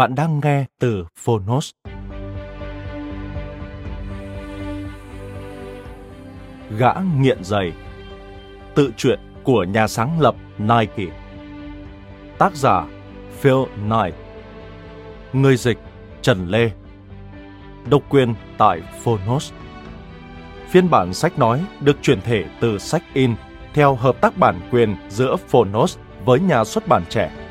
Bạn đang nghe từ Phonos. Gã nghiện giày. Tự truyện của nhà sáng lập Nike. Tác giả Phil Knight. Người dịch Trần Lê. Độc quyền tại Phonos. Phiên bản sách nói được chuyển thể từ sách in theo hợp tác bản quyền giữa Phonos với nhà xuất bản trẻ.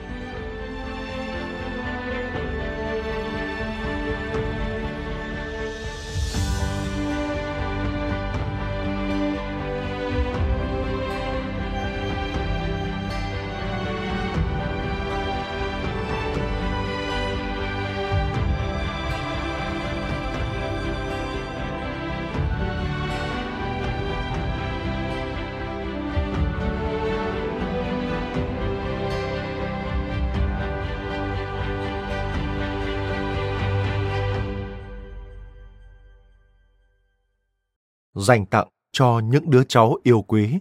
Dành tặng cho những đứa cháu yêu quý.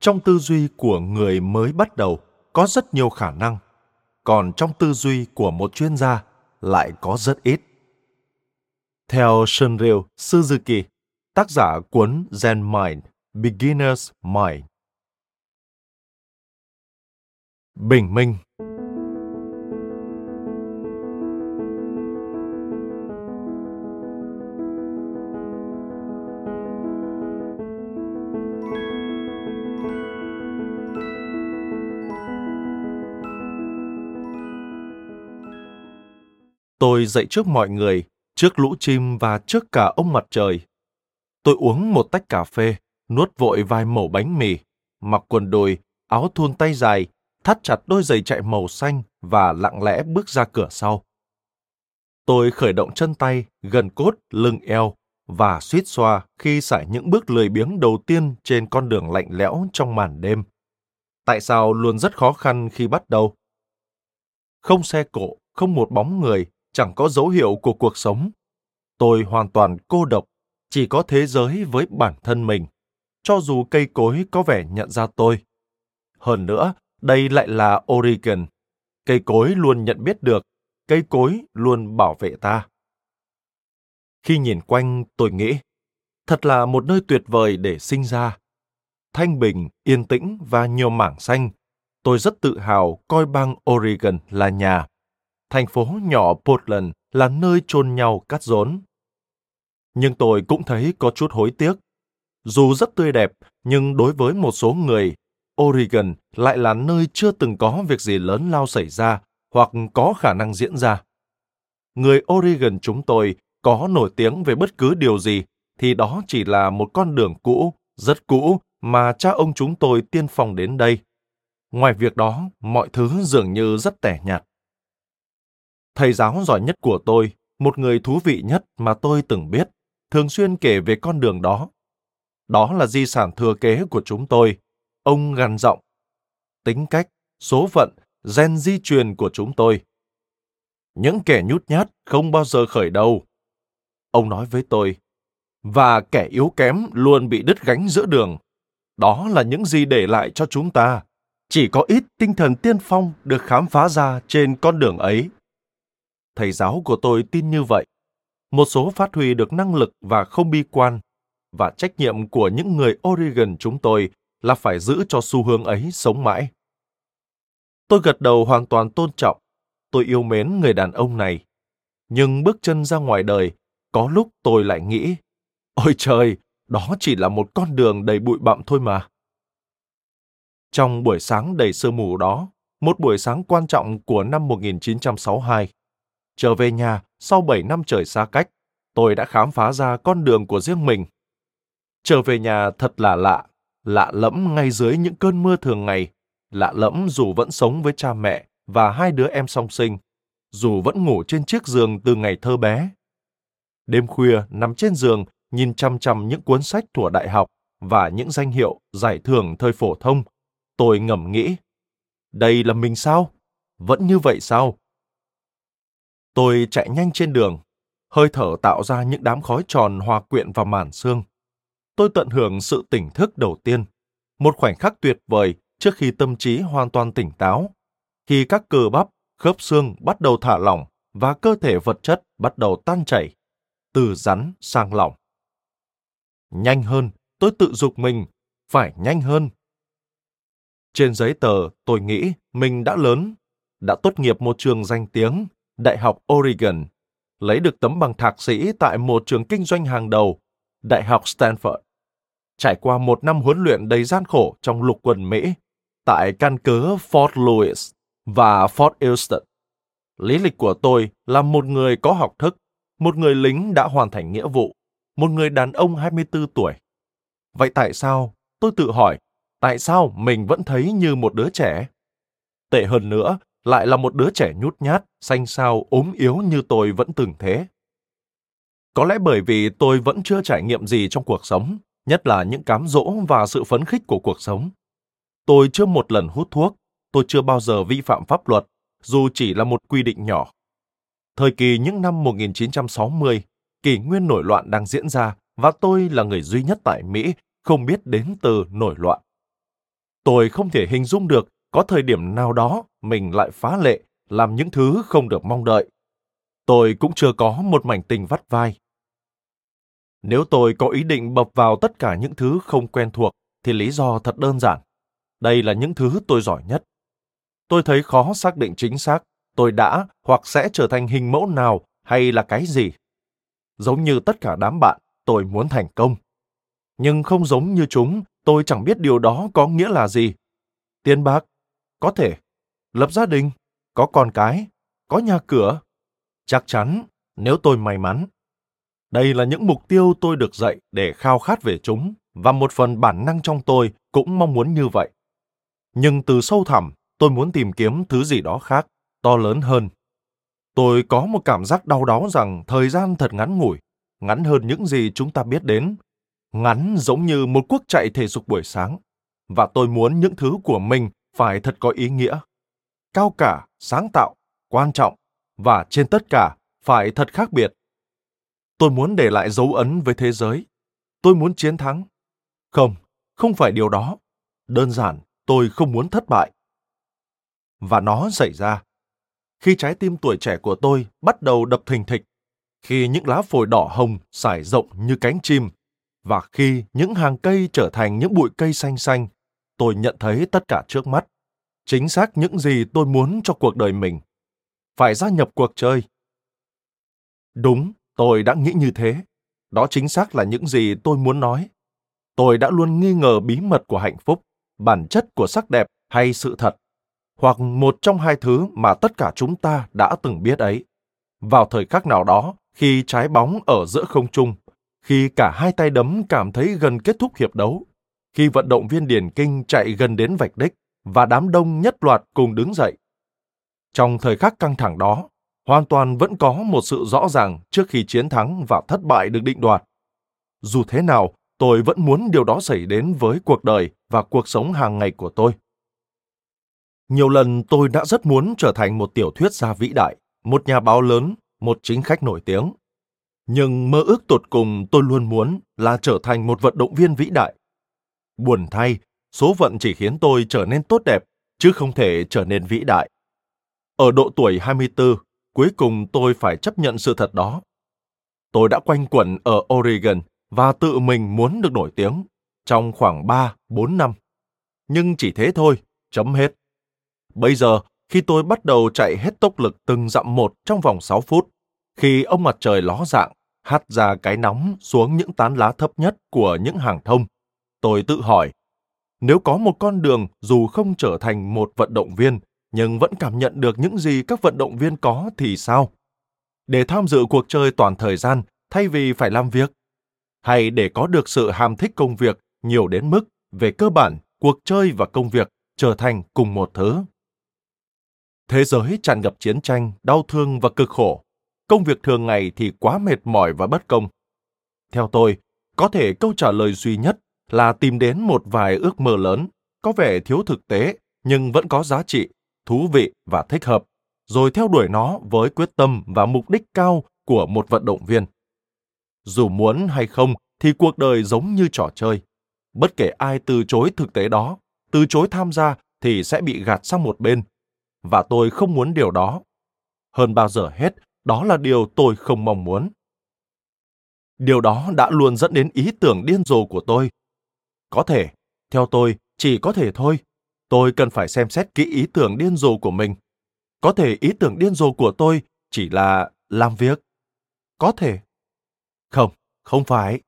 Trong tư duy của người mới bắt đầu có rất nhiều khả năng, còn trong tư duy của một chuyên gia lại có rất ít. Theo Shunryu Suzuki, tác giả cuốn Zen Mind, Beginner's Mind. Bình minh Tôi dậy trước mọi người, trước lũ chim và trước cả ông mặt trời. Tôi uống một tách cà phê, nuốt vội vài mẩu bánh mì, mặc quần đùi, áo thun tay dài, thắt chặt đôi giày chạy màu xanh và lặng lẽ bước ra cửa sau. Tôi khởi động chân tay, gần cốt, lưng eo và suýt xoa khi sải những bước lười biếng đầu tiên trên con đường lạnh lẽo trong màn đêm. Tại sao luôn rất khó khăn khi bắt đầu? Không xe cộ, không một bóng người, chẳng có dấu hiệu của cuộc sống. Tôi hoàn toàn cô độc, chỉ có thế giới với bản thân mình, cho dù cây cối có vẻ nhận ra tôi. Hơn nữa, đây lại là Oregon. Cây cối luôn nhận biết được, cây cối luôn bảo vệ ta. Khi nhìn quanh, tôi nghĩ, thật là một nơi tuyệt vời để sinh ra. Thanh bình, yên tĩnh và nhiều mảng xanh. Tôi rất tự hào coi bang Oregon là nhà thành phố nhỏ Portland là nơi chôn nhau cắt rốn. Nhưng tôi cũng thấy có chút hối tiếc. Dù rất tươi đẹp, nhưng đối với một số người, Oregon lại là nơi chưa từng có việc gì lớn lao xảy ra hoặc có khả năng diễn ra. Người Oregon chúng tôi có nổi tiếng về bất cứ điều gì thì đó chỉ là một con đường cũ, rất cũ mà cha ông chúng tôi tiên phong đến đây. Ngoài việc đó, mọi thứ dường như rất tẻ nhạt. Thầy giáo giỏi nhất của tôi, một người thú vị nhất mà tôi từng biết, thường xuyên kể về con đường đó. Đó là di sản thừa kế của chúng tôi. Ông gằn giọng. Tính cách, số phận, gen di truyền của chúng tôi. Những kẻ nhút nhát không bao giờ khởi đầu. Ông nói với tôi, và kẻ yếu kém luôn bị đứt gánh giữa đường. Đó là những gì để lại cho chúng ta. Chỉ có ít tinh thần tiên phong được khám phá ra trên con đường ấy thầy giáo của tôi tin như vậy. Một số phát huy được năng lực và không bi quan. và trách nhiệm của những người Oregon chúng tôi là phải giữ cho xu hướng ấy sống mãi. Tôi gật đầu hoàn toàn tôn trọng. Tôi yêu mến người đàn ông này. Nhưng bước chân ra ngoài đời, có lúc tôi lại nghĩ, ôi trời, đó chỉ là một con đường đầy bụi bặm thôi mà. Trong buổi sáng đầy sương mù đó, một buổi sáng quan trọng của năm 1962, trở về nhà sau 7 năm trời xa cách, tôi đã khám phá ra con đường của riêng mình. Trở về nhà thật là lạ, lạ lẫm ngay dưới những cơn mưa thường ngày, lạ lẫm dù vẫn sống với cha mẹ và hai đứa em song sinh, dù vẫn ngủ trên chiếc giường từ ngày thơ bé. Đêm khuya nằm trên giường nhìn chăm chăm những cuốn sách thủa đại học và những danh hiệu giải thưởng thời phổ thông, tôi ngầm nghĩ, đây là mình sao? Vẫn như vậy sao? Tôi chạy nhanh trên đường, hơi thở tạo ra những đám khói tròn hòa quyện vào màn xương. Tôi tận hưởng sự tỉnh thức đầu tiên, một khoảnh khắc tuyệt vời trước khi tâm trí hoàn toàn tỉnh táo, khi các cơ bắp, khớp xương bắt đầu thả lỏng và cơ thể vật chất bắt đầu tan chảy, từ rắn sang lỏng. Nhanh hơn, tôi tự dục mình, phải nhanh hơn. Trên giấy tờ, tôi nghĩ mình đã lớn, đã tốt nghiệp một trường danh tiếng, Đại học Oregon, lấy được tấm bằng thạc sĩ tại một trường kinh doanh hàng đầu, Đại học Stanford. Trải qua một năm huấn luyện đầy gian khổ trong lục quân Mỹ, tại căn cứ Fort Lewis và Fort Houston. Lý lịch của tôi là một người có học thức, một người lính đã hoàn thành nghĩa vụ, một người đàn ông 24 tuổi. Vậy tại sao, tôi tự hỏi, tại sao mình vẫn thấy như một đứa trẻ? Tệ hơn nữa, lại là một đứa trẻ nhút nhát, xanh xao, ốm yếu như tôi vẫn từng thế. Có lẽ bởi vì tôi vẫn chưa trải nghiệm gì trong cuộc sống, nhất là những cám dỗ và sự phấn khích của cuộc sống. Tôi chưa một lần hút thuốc, tôi chưa bao giờ vi phạm pháp luật, dù chỉ là một quy định nhỏ. Thời kỳ những năm 1960, kỷ nguyên nổi loạn đang diễn ra và tôi là người duy nhất tại Mỹ không biết đến từ nổi loạn. Tôi không thể hình dung được có thời điểm nào đó mình lại phá lệ, làm những thứ không được mong đợi. Tôi cũng chưa có một mảnh tình vắt vai. Nếu tôi có ý định bập vào tất cả những thứ không quen thuộc, thì lý do thật đơn giản. Đây là những thứ tôi giỏi nhất. Tôi thấy khó xác định chính xác tôi đã hoặc sẽ trở thành hình mẫu nào hay là cái gì. Giống như tất cả đám bạn, tôi muốn thành công. Nhưng không giống như chúng, tôi chẳng biết điều đó có nghĩa là gì. Tiến bác có thể. Lập gia đình, có con cái, có nhà cửa. Chắc chắn, nếu tôi may mắn. Đây là những mục tiêu tôi được dạy để khao khát về chúng, và một phần bản năng trong tôi cũng mong muốn như vậy. Nhưng từ sâu thẳm, tôi muốn tìm kiếm thứ gì đó khác, to lớn hơn. Tôi có một cảm giác đau đáu rằng thời gian thật ngắn ngủi, ngắn hơn những gì chúng ta biết đến. Ngắn giống như một cuộc chạy thể dục buổi sáng. Và tôi muốn những thứ của mình phải thật có ý nghĩa. Cao cả, sáng tạo, quan trọng và trên tất cả phải thật khác biệt. Tôi muốn để lại dấu ấn với thế giới. Tôi muốn chiến thắng. Không, không phải điều đó. Đơn giản, tôi không muốn thất bại. Và nó xảy ra. Khi trái tim tuổi trẻ của tôi bắt đầu đập thình thịch, khi những lá phổi đỏ hồng sải rộng như cánh chim, và khi những hàng cây trở thành những bụi cây xanh xanh, tôi nhận thấy tất cả trước mắt. Chính xác những gì tôi muốn cho cuộc đời mình. Phải gia nhập cuộc chơi. Đúng, tôi đã nghĩ như thế. Đó chính xác là những gì tôi muốn nói. Tôi đã luôn nghi ngờ bí mật của hạnh phúc, bản chất của sắc đẹp hay sự thật, hoặc một trong hai thứ mà tất cả chúng ta đã từng biết ấy. Vào thời khắc nào đó, khi trái bóng ở giữa không trung, khi cả hai tay đấm cảm thấy gần kết thúc hiệp đấu, khi vận động viên Điền Kinh chạy gần đến vạch đích và đám đông nhất loạt cùng đứng dậy. Trong thời khắc căng thẳng đó, hoàn toàn vẫn có một sự rõ ràng trước khi chiến thắng và thất bại được định đoạt. Dù thế nào, tôi vẫn muốn điều đó xảy đến với cuộc đời và cuộc sống hàng ngày của tôi. Nhiều lần tôi đã rất muốn trở thành một tiểu thuyết gia vĩ đại, một nhà báo lớn, một chính khách nổi tiếng. Nhưng mơ ước tột cùng tôi luôn muốn là trở thành một vận động viên vĩ đại. Buồn thay, số phận chỉ khiến tôi trở nên tốt đẹp, chứ không thể trở nên vĩ đại. Ở độ tuổi 24, cuối cùng tôi phải chấp nhận sự thật đó. Tôi đã quanh quẩn ở Oregon, và tự mình muốn được nổi tiếng trong khoảng 3, 4 năm. Nhưng chỉ thế thôi, chấm hết. Bây giờ, khi tôi bắt đầu chạy hết tốc lực từng dặm một trong vòng 6 phút, khi ông mặt trời ló dạng, hắt ra cái nóng xuống những tán lá thấp nhất của những hàng thông, tôi tự hỏi, nếu có một con đường dù không trở thành một vận động viên, nhưng vẫn cảm nhận được những gì các vận động viên có thì sao? Để tham dự cuộc chơi toàn thời gian thay vì phải làm việc? Hay để có được sự ham thích công việc nhiều đến mức về cơ bản cuộc chơi và công việc trở thành cùng một thứ? Thế giới tràn ngập chiến tranh, đau thương và cực khổ. Công việc thường ngày thì quá mệt mỏi và bất công. Theo tôi, có thể câu trả lời duy nhất là tìm đến một vài ước mơ lớn, có vẻ thiếu thực tế nhưng vẫn có giá trị, thú vị và thích hợp, rồi theo đuổi nó với quyết tâm và mục đích cao của một vận động viên. Dù muốn hay không thì cuộc đời giống như trò chơi. Bất kể ai từ chối thực tế đó, từ chối tham gia thì sẽ bị gạt sang một bên. Và tôi không muốn điều đó. Hơn bao giờ hết, đó là điều tôi không mong muốn. Điều đó đã luôn dẫn đến ý tưởng điên rồ của tôi. Có thể, theo tôi, chỉ có thể thôi. Tôi cần phải xem xét kỹ ý tưởng điên rồ của mình. Có thể ý tưởng điên rồ của tôi chỉ là làm việc. Có thể. Không, không phải.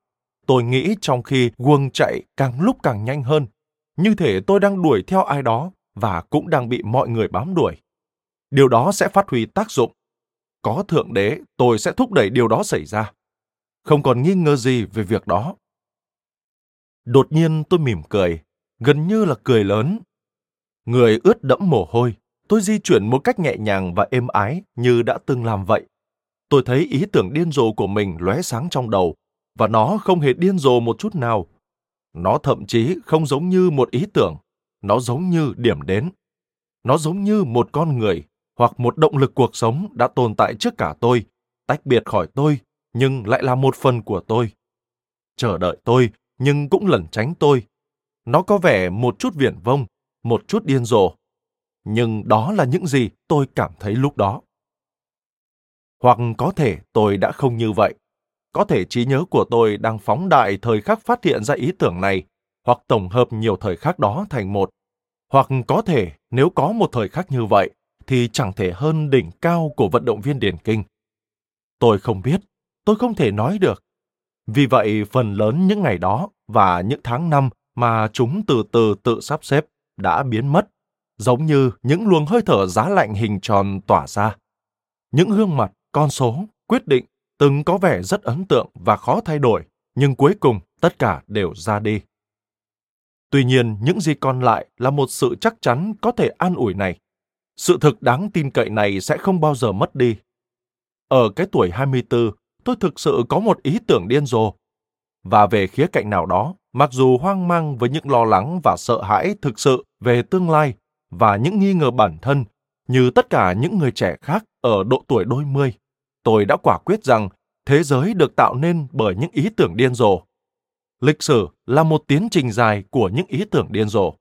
Tôi nghĩ trong khi quân chạy càng lúc càng nhanh hơn, như thể tôi đang đuổi theo ai đó và cũng đang bị mọi người bám đuổi. Điều đó sẽ phát huy tác dụng. Có thượng đế, tôi sẽ thúc đẩy điều đó xảy ra. Không còn nghi ngờ gì về việc đó. Đột nhiên tôi mỉm cười, gần như là cười lớn. Người ướt đẫm mồ hôi, tôi di chuyển một cách nhẹ nhàng và êm ái như đã từng làm vậy. Tôi thấy ý tưởng điên rồ của mình lóe sáng trong đầu, và nó không hề điên rồ một chút nào. Nó thậm chí không giống như một ý tưởng, nó giống như điểm đến. Nó giống như một con người hoặc một động lực cuộc sống đã tồn tại trước cả tôi, tách biệt khỏi tôi, nhưng lại là một phần của tôi. Chờ đợi tôi, nhưng cũng lẩn tránh tôi. Nó có vẻ một chút viển vông, một chút điên rồ. Nhưng đó là những gì tôi cảm thấy lúc đó. Hoặc có thể tôi đã không như vậy. Có thể trí nhớ của tôi đang phóng đại thời khắc phát hiện ra ý tưởng này, hoặc tổng hợp nhiều thời khắc đó thành một. Hoặc có thể nếu có một thời khắc như vậy, thì chẳng thể hơn đỉnh cao của vận động viên điền kinh. Tôi không biết, tôi không thể nói được. Vì vậy, phần lớn những ngày đó và những tháng năm mà chúng từ từ tự sắp xếp đã biến mất, giống như những luồng hơi thở giá lạnh hình tròn tỏa ra. Những gương mặt, con số, quyết định từng có vẻ rất ấn tượng và khó thay đổi, nhưng cuối cùng tất cả đều ra đi. Tuy nhiên, những gì còn lại là một sự chắc chắn có thể an ủi này. Sự thực đáng tin cậy này sẽ không bao giờ mất đi. Ở cái tuổi 24, tôi thực sự có một ý tưởng điên rồ. Và về khía cạnh nào đó, mặc dù hoang mang với những lo lắng và sợ hãi thực sự về tương lai và những nghi ngờ bản thân, như tất cả những người trẻ khác ở độ tuổi đôi mươi, tôi đã quả quyết rằng thế giới được tạo nên bởi những ý tưởng điên rồ. Lịch sử là một tiến trình dài của những ý tưởng điên rồ.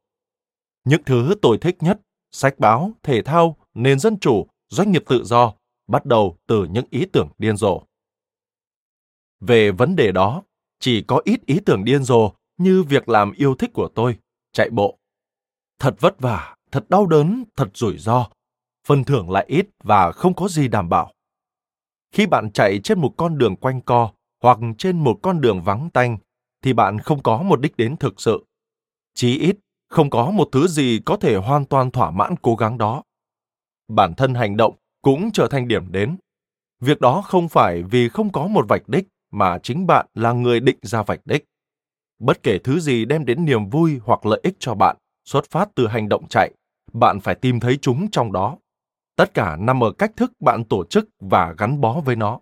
Những thứ tôi thích nhất, sách báo, thể thao, nền dân chủ, doanh nghiệp tự do, bắt đầu từ những ý tưởng điên rồ. Về vấn đề đó, chỉ có ít ý tưởng điên rồ như việc làm yêu thích của tôi, chạy bộ. Thật vất vả, thật đau đớn, thật rủi ro. Phần thưởng lại ít và không có gì đảm bảo. Khi bạn chạy trên một con đường quanh co hoặc trên một con đường vắng tanh, thì bạn không có một đích đến thực sự. Chí ít, không có một thứ gì có thể hoàn toàn thỏa mãn cố gắng đó. Bản thân hành động cũng trở thành điểm đến. Việc đó không phải vì không có một vạch đích mà chính bạn là người định ra vạch đích. Bất kể thứ gì đem đến niềm vui hoặc lợi ích cho bạn, xuất phát từ hành động chạy, bạn phải tìm thấy chúng trong đó. Tất cả nằm ở cách thức bạn tổ chức và gắn bó với nó.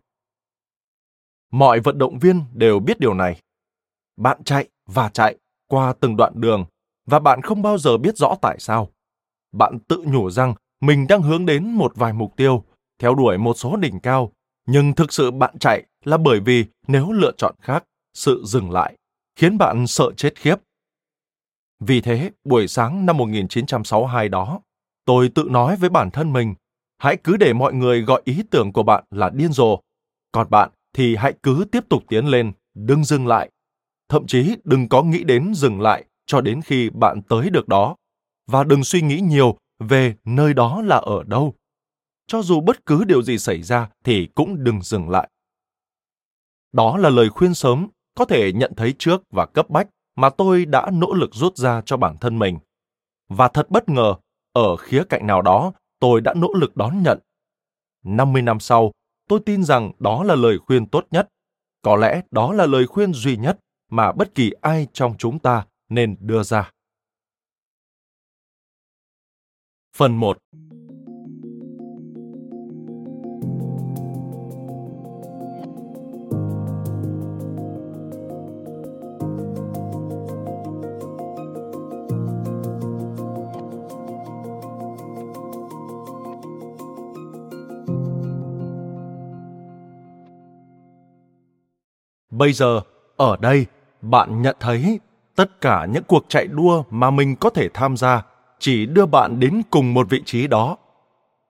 Mọi vận động viên đều biết điều này. Bạn chạy và chạy qua từng đoạn đường và bạn không bao giờ biết rõ tại sao. Bạn tự nhủ rằng mình đang hướng đến một vài mục tiêu, theo đuổi một số đỉnh cao, nhưng thực sự bạn chạy là bởi vì nếu lựa chọn khác, sự dừng lại khiến bạn sợ chết khiếp. Vì thế, buổi sáng năm 1962 đó, tôi tự nói với bản thân mình, hãy cứ để mọi người gọi ý tưởng của bạn là điên rồ, còn bạn thì hãy cứ tiếp tục tiến lên đừng dừng lại. Thậm chí đừng có nghĩ đến dừng lại cho đến khi bạn tới được đó. Và đừng suy nghĩ nhiều về nơi đó là ở đâu. Cho dù bất cứ điều gì xảy ra thì cũng đừng dừng lại. Đó là lời khuyên sớm, có thể nhận thấy trước và cấp bách mà tôi đã nỗ lực rút ra cho bản thân mình. Và thật bất ngờ, ở khía cạnh nào đó, tôi đã nỗ lực đón nhận. 50 năm sau, tôi tin rằng đó là lời khuyên tốt nhất. Có lẽ đó là lời khuyên duy nhất mà bất kỳ ai trong chúng ta nên đưa ra. Phần 1 Bây giờ, ở đây, bạn nhận thấy tất cả những cuộc chạy đua mà mình có thể tham gia chỉ đưa bạn đến cùng một vị trí đó.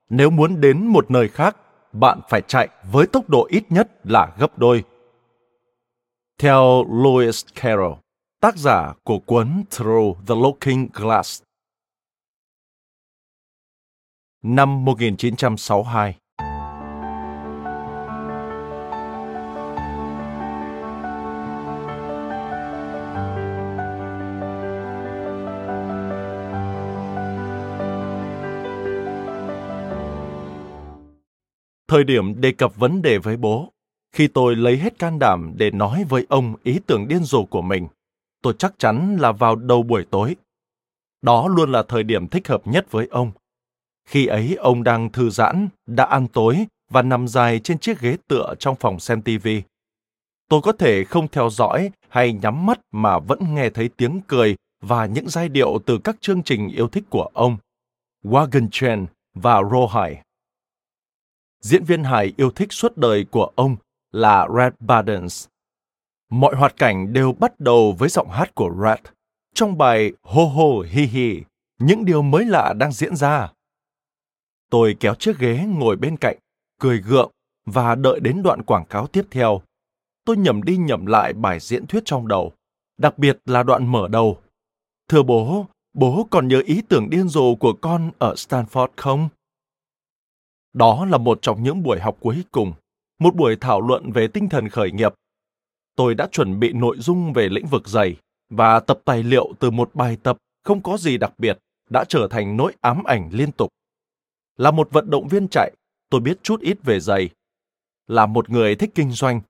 Nếu muốn đến một nơi khác, bạn phải chạy với tốc độ ít nhất là gấp đôi. Theo Lewis Carroll, tác giả của cuốn Through the Looking Glass. Năm 1962, Thời điểm đề cập vấn đề với bố, khi tôi lấy hết can đảm để nói với ông ý tưởng điên rồ của mình, tôi chắc chắn là vào đầu buổi tối. Đó luôn là thời điểm thích hợp nhất với ông. Khi ấy ông đang thư giãn, đã ăn tối và nằm dài trên chiếc ghế tựa trong phòng xem TV. Tôi có thể không theo dõi hay nhắm mắt mà vẫn nghe thấy tiếng cười và những giai điệu từ các chương trình yêu thích của ông, Wagon Train và rohai Diễn viên hài yêu thích suốt đời của ông là Red Bardens. Mọi hoạt cảnh đều bắt đầu với giọng hát của Red. Trong bài Ho Ho Hi Hi, những điều mới lạ đang diễn ra. Tôi kéo chiếc ghế ngồi bên cạnh, cười gượng và đợi đến đoạn quảng cáo tiếp theo. Tôi nhẩm đi nhẩm lại bài diễn thuyết trong đầu, đặc biệt là đoạn mở đầu. Thưa bố, bố còn nhớ ý tưởng điên rồ của con ở Stanford không? Đó là một trong những buổi học cuối cùng, một buổi thảo luận về tinh thần khởi nghiệp. Tôi đã chuẩn bị nội dung về lĩnh vực giày và tập tài liệu từ một bài tập không có gì đặc biệt đã trở thành nỗi ám ảnh liên tục. Là một vận động viên chạy, tôi biết chút ít về giày. Là một người thích kinh doanh,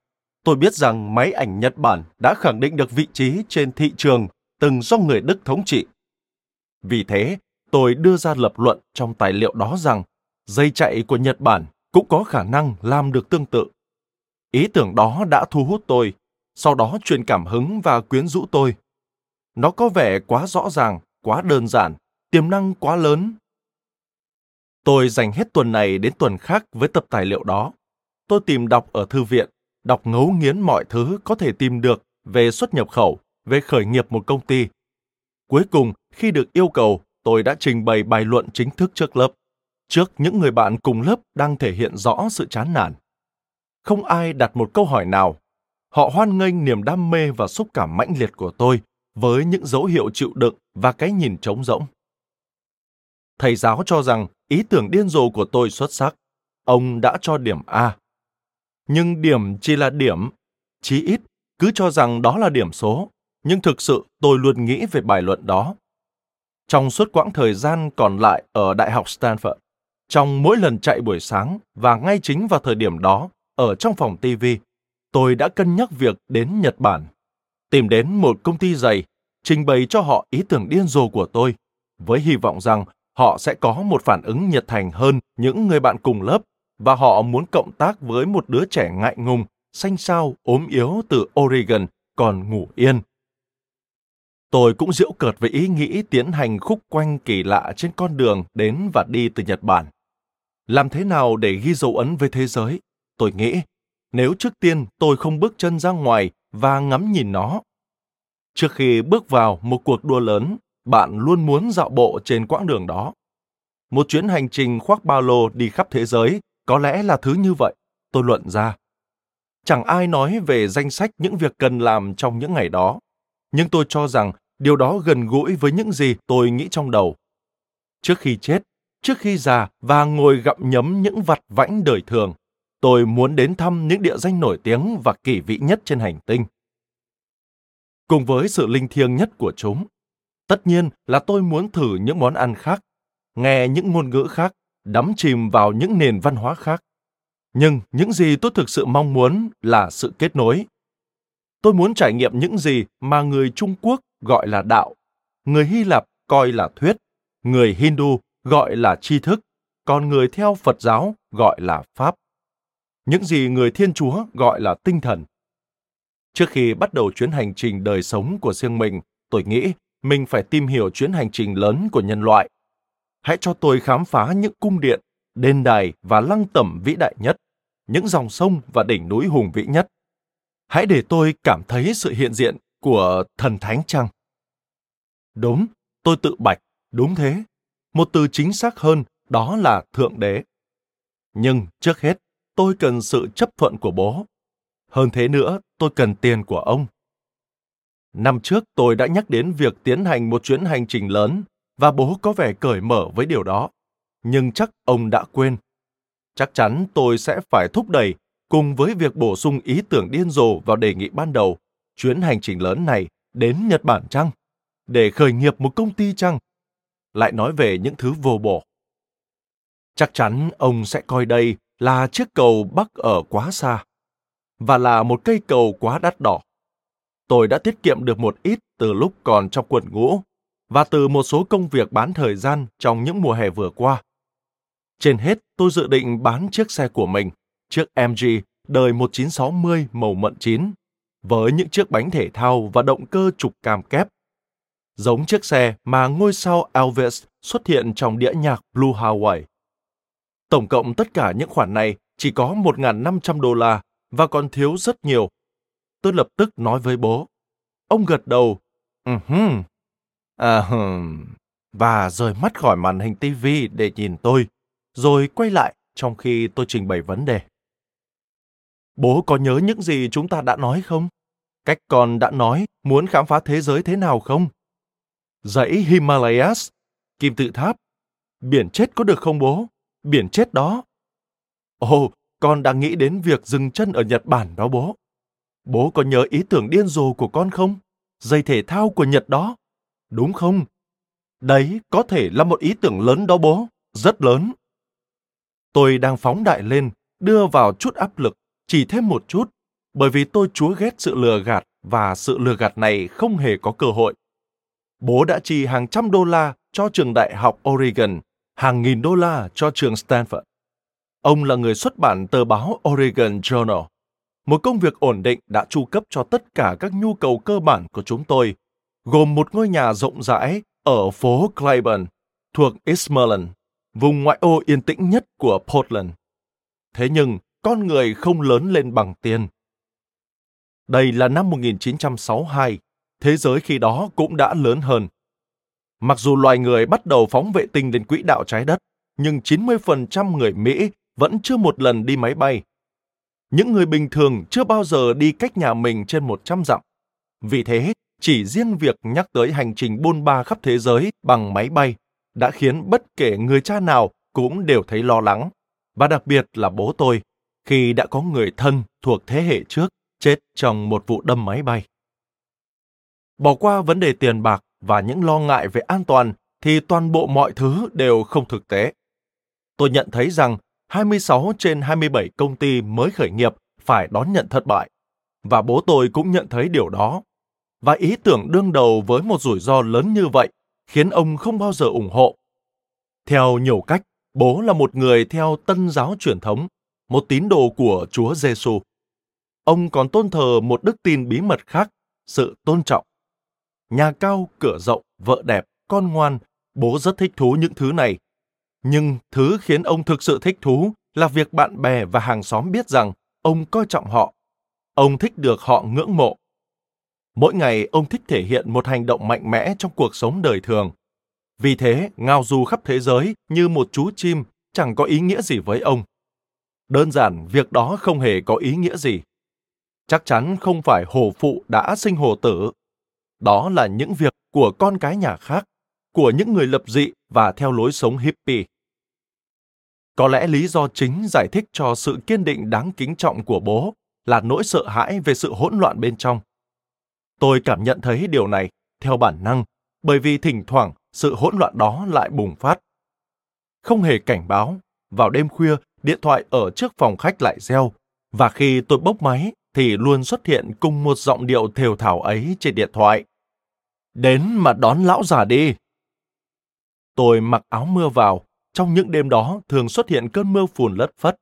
tôi biết rằng máy ảnh Nhật Bản đã khẳng định được vị trí trên thị trường từng do người Đức thống trị. Vì thế, tôi đưa ra lập luận trong tài liệu đó rằng dây chạy của Nhật Bản cũng có khả năng làm được tương tự. Ý tưởng đó đã thu hút tôi, sau đó truyền cảm hứng và quyến rũ tôi. Nó có vẻ quá rõ ràng, quá đơn giản, tiềm năng quá lớn. Tôi dành hết tuần này đến tuần khác với tập tài liệu đó. Tôi tìm đọc ở thư viện, đọc ngấu nghiến mọi thứ có thể tìm được về xuất nhập khẩu, về khởi nghiệp một công ty. Cuối cùng, khi được yêu cầu, tôi đã trình bày bài luận chính thức trước lớp trước những người bạn cùng lớp đang thể hiện rõ sự chán nản. Không ai đặt một câu hỏi nào. Họ hoan nghênh niềm đam mê và xúc cảm mãnh liệt của tôi với những dấu hiệu chịu đựng và cái nhìn trống rỗng. Thầy giáo cho rằng ý tưởng điên rồ của tôi xuất sắc. Ông đã cho điểm A. Nhưng điểm chỉ là điểm. Chí ít, cứ cho rằng đó là điểm số. Nhưng thực sự tôi luôn nghĩ về bài luận đó. Trong suốt quãng thời gian còn lại ở Đại học Stanford, trong mỗi lần chạy buổi sáng và ngay chính vào thời điểm đó, ở trong phòng TV, tôi đã cân nhắc việc đến Nhật Bản, tìm đến một công ty giày, trình bày cho họ ý tưởng điên rồ của tôi, với hy vọng rằng họ sẽ có một phản ứng nhiệt thành hơn những người bạn cùng lớp và họ muốn cộng tác với một đứa trẻ ngại ngùng, xanh xao, ốm yếu từ Oregon còn ngủ yên. Tôi cũng giễu cợt với ý nghĩ tiến hành khúc quanh kỳ lạ trên con đường đến và đi từ Nhật Bản. Làm thế nào để ghi dấu ấn với thế giới? Tôi nghĩ, nếu trước tiên tôi không bước chân ra ngoài và ngắm nhìn nó. Trước khi bước vào một cuộc đua lớn, bạn luôn muốn dạo bộ trên quãng đường đó. Một chuyến hành trình khoác ba lô đi khắp thế giới có lẽ là thứ như vậy, tôi luận ra. chẳng ai nói về danh sách những việc cần làm trong những ngày đó. Nhưng tôi cho rằng điều đó gần gũi với những gì tôi nghĩ trong đầu. Trước khi chết, trước khi già và ngồi gặm nhấm những vặt vãnh đời thường, tôi muốn đến thăm những địa danh nổi tiếng và kỳ vị nhất trên hành tinh. Cùng với sự linh thiêng nhất của chúng, tất nhiên là tôi muốn thử những món ăn khác, nghe những ngôn ngữ khác, đắm chìm vào những nền văn hóa khác. Nhưng những gì tôi thực sự mong muốn là sự kết nối. Tôi muốn trải nghiệm những gì mà người Trung Quốc gọi là đạo, người Hy Lạp coi là thuyết, người Hindu gọi là tri thức, còn người theo Phật giáo gọi là pháp. Những gì người Thiên Chúa gọi là tinh thần. Trước khi bắt đầu chuyến hành trình đời sống của riêng mình, tôi nghĩ mình phải tìm hiểu chuyến hành trình lớn của nhân loại. Hãy cho tôi khám phá những cung điện, đền đài và lăng tẩm vĩ đại nhất, những dòng sông và đỉnh núi hùng vĩ nhất. Hãy để tôi cảm thấy sự hiện diện của thần thánh chăng? Đúng, tôi tự bạch, đúng thế. Một từ chính xác hơn đó là Thượng Đế. Nhưng trước hết, tôi cần sự chấp thuận của bố. Hơn thế nữa, tôi cần tiền của ông. Năm trước tôi đã nhắc đến việc tiến hành một chuyến hành trình lớn và bố có vẻ cởi mở với điều đó. Nhưng chắc ông đã quên. Chắc chắn tôi sẽ phải thúc đẩy cùng với việc bổ sung ý tưởng điên rồ vào đề nghị ban đầu chuyến hành trình lớn này đến Nhật Bản chăng? Để khởi nghiệp một công ty chăng? Lại nói về những thứ vô bổ. Chắc chắn ông sẽ coi đây là chiếc cầu bắc ở quá xa và là một cây cầu quá đắt đỏ. Tôi đã tiết kiệm được một ít từ lúc còn trong quần ngũ và từ một số công việc bán thời gian trong những mùa hè vừa qua. Trên hết, tôi dự định bán chiếc xe của mình, chiếc MG đời 1960 màu mận chín, với những chiếc bánh thể thao và động cơ trục cam kép. Giống chiếc xe mà ngôi sao Elvis xuất hiện trong đĩa nhạc Blue Hawaii. Tổng cộng tất cả những khoản này chỉ có 1.500 đô la và còn thiếu rất nhiều. Tôi lập tức nói với bố. Ông gật đầu. Uh-huh. À, uh-huh. Và rời mắt khỏi màn hình TV để nhìn tôi, rồi quay lại trong khi tôi trình bày vấn đề. Bố có nhớ những gì chúng ta đã nói không? Cách con đã nói muốn khám phá thế giới thế nào không? Dãy Himalayas, kim tự tháp, biển chết có được không bố? Biển chết đó. Ồ, con đang nghĩ đến việc dừng chân ở Nhật Bản đó bố. Bố có nhớ ý tưởng điên rồ của con không? Giày thể thao của Nhật đó. Đúng không? Đấy có thể là một ý tưởng lớn đó bố, rất lớn. Tôi đang phóng đại lên, đưa vào chút áp lực, chỉ thêm một chút, bởi vì tôi chúa ghét sự lừa gạt và sự lừa gạt này không hề có cơ hội. Bố đã chi hàng trăm đô la cho trường đại học Oregon, hàng nghìn đô la cho trường Stanford. Ông là người xuất bản tờ báo Oregon Journal, một công việc ổn định đã chu cấp cho tất cả các nhu cầu cơ bản của chúng tôi, gồm một ngôi nhà rộng rãi ở phố Claiborne, thuộc Eastmoreland, vùng ngoại ô yên tĩnh nhất của Portland. Thế nhưng, con người không lớn lên bằng tiền. Đây là năm 1962, thế giới khi đó cũng đã lớn hơn. Mặc dù loài người bắt đầu phóng vệ tinh lên quỹ đạo trái đất, nhưng 90% người Mỹ vẫn chưa một lần đi máy bay. Những người bình thường chưa bao giờ đi cách nhà mình trên 100 dặm. Vì thế, chỉ riêng việc nhắc tới hành trình bôn ba khắp thế giới bằng máy bay đã khiến bất kể người cha nào cũng đều thấy lo lắng, và đặc biệt là bố tôi, khi đã có người thân thuộc thế hệ trước chết trong một vụ đâm máy bay. Bỏ qua vấn đề tiền bạc và những lo ngại về an toàn thì toàn bộ mọi thứ đều không thực tế. Tôi nhận thấy rằng 26 trên 27 công ty mới khởi nghiệp phải đón nhận thất bại. Và bố tôi cũng nhận thấy điều đó. Và ý tưởng đương đầu với một rủi ro lớn như vậy khiến ông không bao giờ ủng hộ. Theo nhiều cách, bố là một người theo tân giáo truyền thống, một tín đồ của Chúa Giêsu. Ông còn tôn thờ một đức tin bí mật khác, sự tôn trọng. Nhà cao, cửa rộng, vợ đẹp, con ngoan, bố rất thích thú những thứ này nhưng thứ khiến ông thực sự thích thú là việc bạn bè và hàng xóm biết rằng ông coi trọng họ. Ông thích được họ ngưỡng mộ. Mỗi ngày ông thích thể hiện một hành động mạnh mẽ trong cuộc sống đời thường. Vì thế, ngao du khắp thế giới như một chú chim chẳng có ý nghĩa gì với ông. Đơn giản, việc đó không hề có ý nghĩa gì. chắc chắn không phải hồ phụ đã sinh hồ tử. Đó là những việc của con cái nhà khác, của những người lập dị và theo lối sống hippie. Có lẽ lý do chính giải thích cho sự kiên định đáng kính trọng của bố là nỗi sợ hãi về sự hỗn loạn bên trong. Tôi cảm nhận thấy điều này theo bản năng, bởi vì thỉnh thoảng sự hỗn loạn đó lại bùng phát. Không hề cảnh báo, vào đêm khuya, điện thoại ở trước phòng khách lại reo, và khi tôi bốc máy thì luôn xuất hiện cùng một giọng điệu thều thảo ấy trên điện thoại. Đến mà đón lão già đi. Tôi mặc áo mưa vào, trong những đêm đó thường xuất hiện cơn mưa phùn lất phất,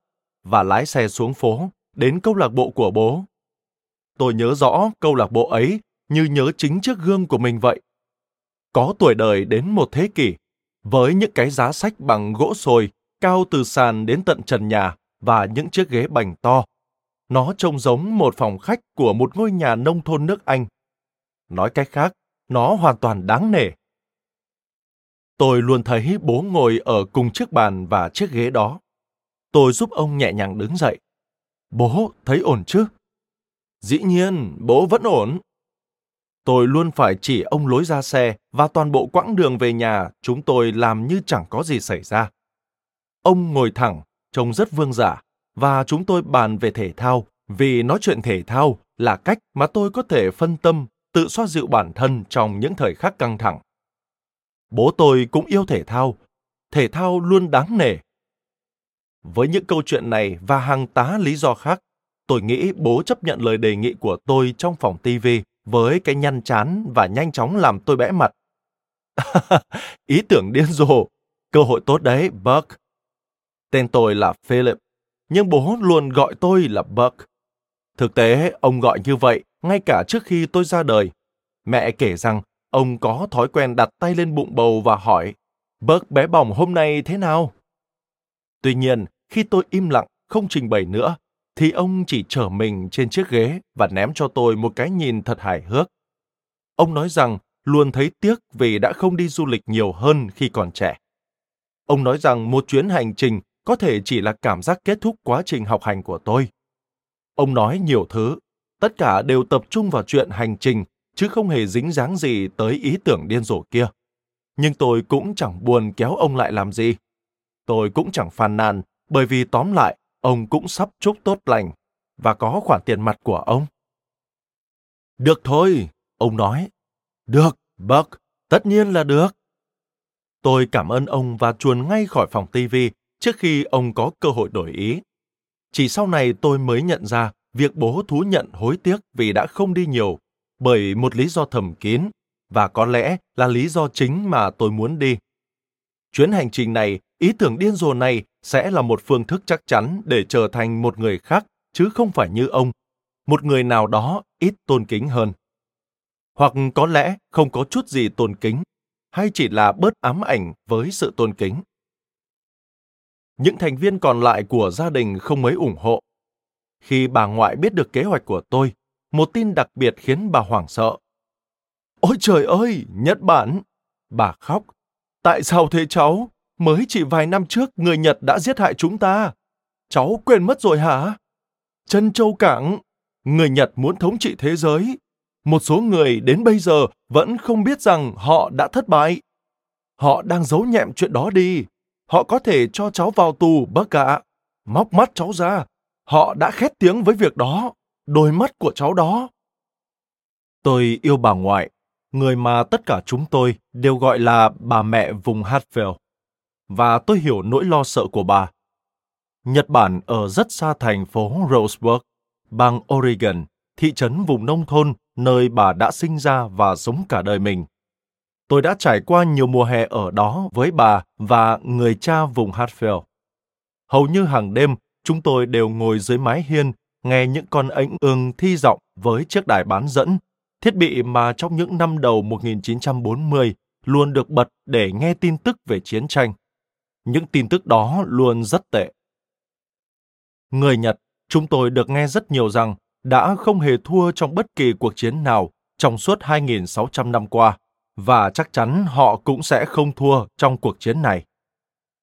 và lái xe xuống phố, đến câu lạc bộ của bố. Tôi nhớ rõ câu lạc bộ ấy như nhớ chính chiếc gương của mình vậy. Có tuổi đời đến một thế kỷ, với những cái giá sách bằng gỗ sồi cao từ sàn đến tận trần nhà và những chiếc ghế bành to. Nó trông giống một phòng khách của một ngôi nhà nông thôn nước Anh. Nói cách khác, nó hoàn toàn đáng nể. Tôi luôn thấy bố ngồi ở cùng chiếc bàn và chiếc ghế đó. Tôi giúp ông nhẹ nhàng đứng dậy. Bố thấy ổn chứ? Dĩ nhiên, bố vẫn ổn. Tôi luôn phải chỉ ông lối ra xe và toàn bộ quãng đường về nhà chúng tôi làm như chẳng có gì xảy ra. Ông ngồi thẳng, trông rất vương giả, và chúng tôi bàn về thể thao, vì nói chuyện thể thao là cách mà tôi có thể phân tâm, tự xoa dịu bản thân trong những thời khắc căng thẳng. Bố tôi cũng yêu thể thao, thể thao luôn đáng nể. Với những câu chuyện này và hàng tá lý do khác, tôi nghĩ bố chấp nhận lời đề nghị của tôi trong phòng TV với cái nhăn chán và nhanh chóng làm tôi bẽ mặt. Ý tưởng điên rồ, cơ hội tốt đấy, Buck. Tên tôi là Philip, nhưng bố luôn gọi tôi là Buck. Thực tế, ông gọi như vậy ngay cả trước khi tôi ra đời. Mẹ kể rằng ông có thói quen đặt tay lên bụng bầu và hỏi, Buck bé bỏng hôm nay thế nào? Tuy nhiên, khi tôi im lặng, không trình bày nữa, thì ông chỉ trở mình trên chiếc ghế và ném cho tôi một cái nhìn thật hài hước. Ông nói rằng luôn thấy tiếc vì đã không đi du lịch nhiều hơn khi còn trẻ. Ông nói rằng một chuyến hành trình có thể chỉ là cảm giác kết thúc quá trình học hành của tôi. Ông nói nhiều thứ, tất cả đều tập trung vào chuyện hành trình, chứ không hề dính dáng gì tới ý tưởng điên rồ kia. Nhưng tôi cũng chẳng buồn kéo ông lại làm gì. Tôi cũng chẳng phàn nàn, bởi vì tóm lại, ông cũng sắp chúc tốt lành, và có khoản tiền mặt của ông. Được thôi, ông nói. Được, Buck, tất nhiên là được. Tôi cảm ơn ông và chuồn ngay khỏi phòng TV trước khi ông có cơ hội đổi ý. Chỉ sau này tôi mới nhận ra việc bố thú nhận hối tiếc vì đã không đi nhiều, bởi một lý do thầm kín, và có lẽ là lý do chính mà tôi muốn đi. Chuyến hành trình này, ý tưởng điên rồ này sẽ là một phương thức chắc chắn để trở thành một người khác, chứ không phải như ông, một người nào đó ít tôn kính hơn. Hoặc có lẽ không có chút gì tôn kính, hay chỉ là bớt ám ảnh với sự tôn kính những thành viên còn lại của gia đình không mấy ủng hộ. Khi bà ngoại biết được kế hoạch của tôi, một tin đặc biệt khiến bà hoảng sợ. Ôi trời ơi, Nhật Bản! Bà khóc. Tại sao thế cháu? Mới chỉ vài năm trước người Nhật đã giết hại chúng ta. Cháu quên mất rồi hả? Chân châu cảng, người Nhật muốn thống trị thế giới. Một số người đến bây giờ vẫn không biết rằng họ đã thất bại. Họ đang giấu nhẹm chuyện đó đi Họ có thể cho cháu vào tù, bác ạ. Móc mắt cháu ra. Họ đã khét tiếng với việc đó. Đôi mắt của cháu đó. Tôi yêu bà ngoại, người mà tất cả chúng tôi đều gọi là bà mẹ vùng Hatfield. Và tôi hiểu nỗi lo sợ của bà. Nhật Bản ở rất xa thành phố Roseburg, bang Oregon, thị trấn vùng nông thôn nơi bà đã sinh ra và sống cả đời mình. Tôi đã trải qua nhiều mùa hè ở đó với bà và người cha vùng Hatfield. Hầu như hàng đêm, chúng tôi đều ngồi dưới mái hiên, nghe những con ánh ương thi giọng với chiếc đài bán dẫn, thiết bị mà trong những năm đầu 1940 luôn được bật để nghe tin tức về chiến tranh. Những tin tức đó luôn rất tệ. Người Nhật, chúng tôi được nghe rất nhiều rằng đã không hề thua trong bất kỳ cuộc chiến nào trong suốt 2.600 năm qua và chắc chắn họ cũng sẽ không thua trong cuộc chiến này.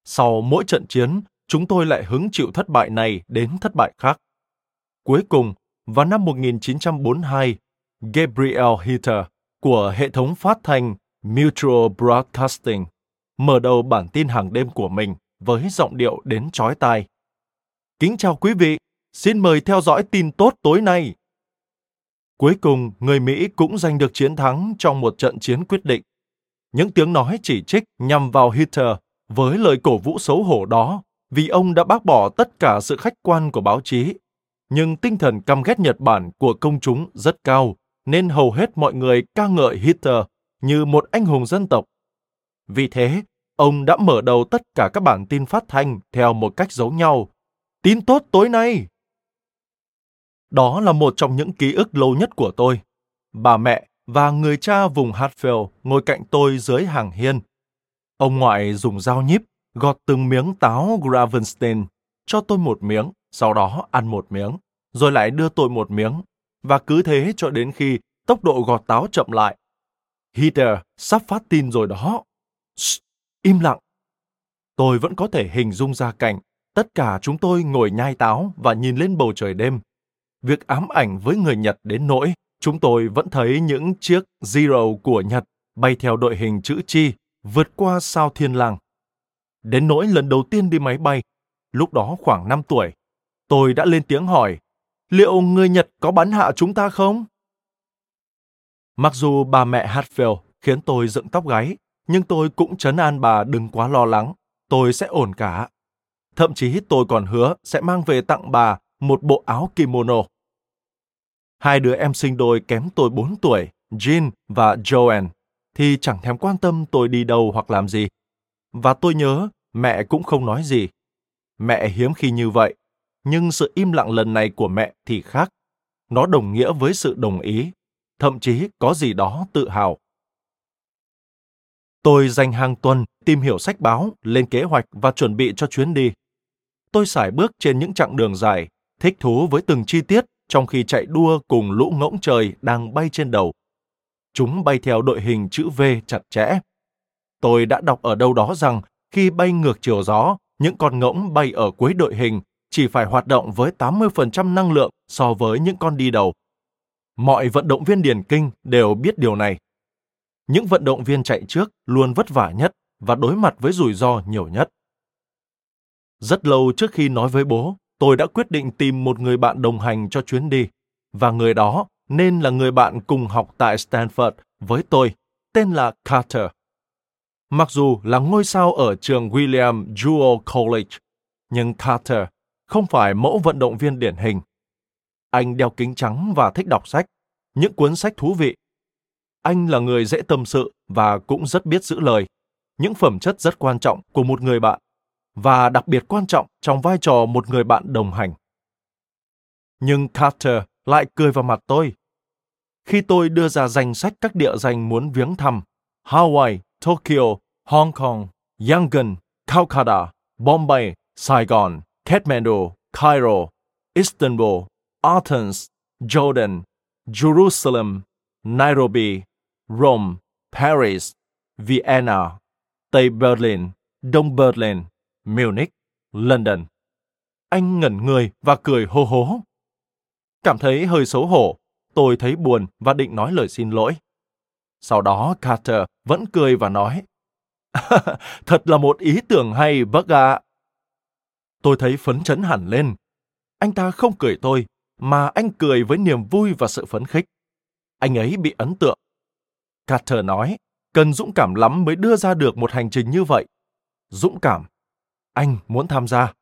Sau mỗi trận chiến, chúng tôi lại hứng chịu thất bại này đến thất bại khác. Cuối cùng, vào năm 1942, Gabriel Hitter của hệ thống phát thanh Mutual Broadcasting mở đầu bản tin hàng đêm của mình với giọng điệu đến chói tai. Kính chào quý vị, xin mời theo dõi tin tốt tối nay. Cuối cùng, người Mỹ cũng giành được chiến thắng trong một trận chiến quyết định. Những tiếng nói chỉ trích nhằm vào Hitler với lời cổ vũ xấu hổ đó vì ông đã bác bỏ tất cả sự khách quan của báo chí. Nhưng tinh thần căm ghét Nhật Bản của công chúng rất cao, nên hầu hết mọi người ca ngợi Hitler như một anh hùng dân tộc. Vì thế, ông đã mở đầu tất cả các bản tin phát thanh theo một cách giống nhau. Tin tốt tối nay! Đó là một trong những ký ức lâu nhất của tôi. Bà mẹ và người cha vùng Hartfield ngồi cạnh tôi dưới hàng hiên. Ông ngoại dùng dao nhíp gọt từng miếng táo Gravenstein, cho tôi một miếng, sau đó ăn một miếng, rồi lại đưa tôi một miếng, và cứ thế cho đến khi tốc độ gọt táo chậm lại. Hitler sắp phát tin rồi đó. Shh, im lặng. Tôi vẫn có thể hình dung ra cảnh tất cả chúng tôi ngồi nhai táo và nhìn lên bầu trời đêm. Việc ám ảnh với người Nhật đến nỗi chúng tôi vẫn thấy những chiếc Zero của Nhật bay theo đội hình chữ chi vượt qua sao thiên lang. Đến nỗi lần đầu tiên đi máy bay, lúc đó khoảng 5 tuổi, tôi đã lên tiếng hỏi, liệu người Nhật có bắn hạ chúng ta không? Mặc dù bà mẹ Hatfield khiến tôi dựng tóc gáy, nhưng tôi cũng chấn an bà đừng quá lo lắng, tôi sẽ ổn cả. Thậm chí tôi còn hứa sẽ mang về tặng bà một bộ áo kimono. Hai đứa em sinh đôi kém tôi 4 tuổi, Jean và Joanne, thì chẳng thèm quan tâm tôi đi đâu hoặc làm gì. Và tôi nhớ mẹ cũng không nói gì. Mẹ hiếm khi như vậy, nhưng sự im lặng lần này của mẹ thì khác. Nó đồng nghĩa với sự đồng ý, thậm chí có gì đó tự hào. Tôi dành hàng tuần tìm hiểu sách báo, lên kế hoạch và chuẩn bị cho chuyến đi. Tôi sải bước trên những chặng đường dài, thích thú với từng chi tiết trong khi chạy đua cùng lũ ngỗng trời đang bay trên đầu. Chúng bay theo đội hình chữ V chặt chẽ. Tôi đã đọc ở đâu đó rằng khi bay ngược chiều gió, những con ngỗng bay ở cuối đội hình chỉ phải hoạt động với 80% năng lượng so với những con đi đầu. Mọi vận động viên điền kinh đều biết điều này. Những vận động viên chạy trước luôn vất vả nhất và đối mặt với rủi ro nhiều nhất. Rất lâu trước khi nói với bố, tôi đã quyết định tìm một người bạn đồng hành cho chuyến đi, và người đó nên là người bạn cùng học tại Stanford với tôi, tên là Carter. Mặc dù là ngôi sao ở trường William Jewell College, nhưng Carter không phải mẫu vận động viên điển hình. Anh đeo kính trắng và thích đọc sách, những cuốn sách thú vị. Anh là người dễ tâm sự và cũng rất biết giữ lời, những phẩm chất rất quan trọng của một người bạn và đặc biệt quan trọng trong vai trò một người bạn đồng hành. Nhưng Carter lại cười vào mặt tôi. Khi tôi đưa ra danh sách các địa danh muốn viếng thăm, Hawaii, Tokyo, Hong Kong, Yangon, Calcutta, Bombay, Saigon, Kathmandu, Cairo, Istanbul, Athens, Jordan, Jerusalem, Nairobi, Rome, Paris, Vienna, Tây Berlin, Đông Berlin, Munich, London. Anh ngẩn người và cười hô hố. Cảm thấy hơi xấu hổ, tôi thấy buồn và định nói lời xin lỗi. Sau đó Carter vẫn cười và nói, Thật là một ý tưởng hay, bác ạ. Tôi thấy phấn chấn hẳn lên. Anh ta không cười tôi, mà anh cười với niềm vui và sự phấn khích. Anh ấy bị ấn tượng. Carter nói, cần dũng cảm lắm mới đưa ra được một hành trình như vậy. Dũng cảm. Anh muốn tham gia.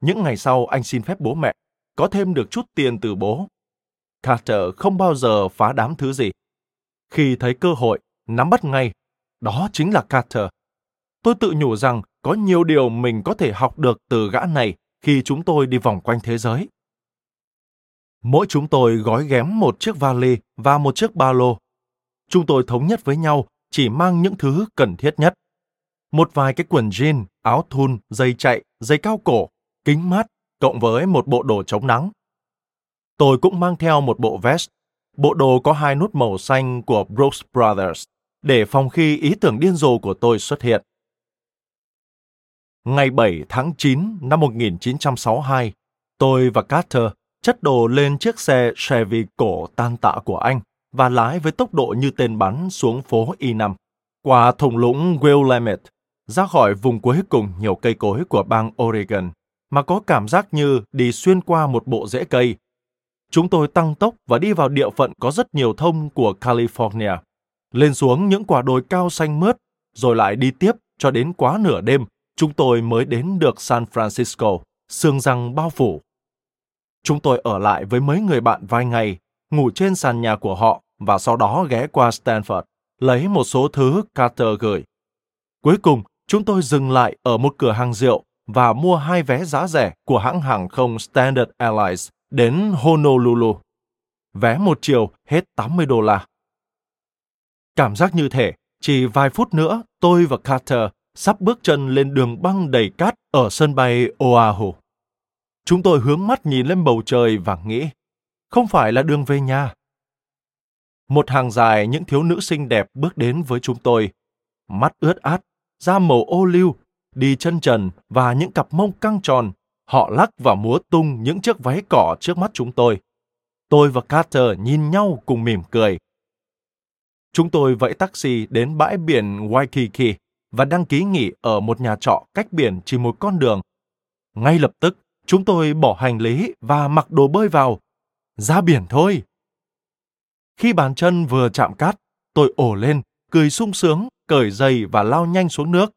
Những ngày sau anh xin phép bố mẹ, có thêm được chút tiền từ bố. Carter không bao giờ phá đám thứ gì. Khi thấy cơ hội, nắm bắt ngay đó chính là Carter. Tôi tự nhủ rằng có nhiều điều mình có thể học được từ gã này khi chúng tôi đi vòng quanh thế giới. Mỗi chúng tôi gói ghém một chiếc vali và một chiếc ba lô. Chúng tôi thống nhất với nhau chỉ mang những thứ cần thiết nhất. Một vài cái quần jean, áo thun, giày chạy, giày cao cổ, kính mát, cộng với một bộ đồ chống nắng. Tôi cũng mang theo một bộ vest. Bộ đồ có hai nút màu xanh của Brooks Brothers để phòng khi ý tưởng điên rồ của tôi xuất hiện. Ngày 7 tháng 9 năm 1962, tôi và Carter chất đồ lên chiếc xe Chevy cổ tan tạ của anh và lái với tốc độ như tên bắn xuống phố E5, qua thung lũng Willamette, ra khỏi vùng cuối cùng nhiều cây cối của bang Oregon, mà có cảm giác như đi xuyên qua một bộ rễ cây. Chúng tôi tăng tốc và đi vào địa phận có rất nhiều thông của California, lên xuống những quả đồi cao xanh mướt, rồi lại đi tiếp cho đến quá nửa đêm, chúng tôi mới đến được San Francisco, sương răng bao phủ. Chúng tôi ở lại với mấy người bạn vài ngày, ngủ trên sàn nhà của họ và sau đó ghé qua Stanford, lấy một số thứ Carter gửi. Cuối cùng, chúng tôi dừng lại ở một cửa hàng rượu và mua hai vé giá rẻ của hãng hàng không Standard Airlines đến Honolulu. Vé một chiều hết 80 đô la. Cảm giác như thể chỉ vài phút nữa tôi và Carter sắp bước chân lên đường băng đầy cát ở sân bay Oahu. Chúng tôi hướng mắt nhìn lên bầu trời và nghĩ, không phải là đường về nhà. Một hàng dài những thiếu nữ xinh đẹp bước đến với chúng tôi. Mắt ướt át, da màu ô liu, đi chân trần và những cặp mông căng tròn. Họ lắc và múa tung những chiếc váy cỏ trước mắt chúng tôi. Tôi và Carter nhìn nhau cùng mỉm cười. Chúng tôi vẫy taxi đến bãi biển Waikiki và đăng ký nghỉ ở một nhà trọ cách biển chỉ một con đường. Ngay lập tức, chúng tôi bỏ hành lý và mặc đồ bơi vào. Ra biển thôi. Khi bàn chân vừa chạm cát, tôi ổ lên, cười sung sướng, cởi giày và lao nhanh xuống nước.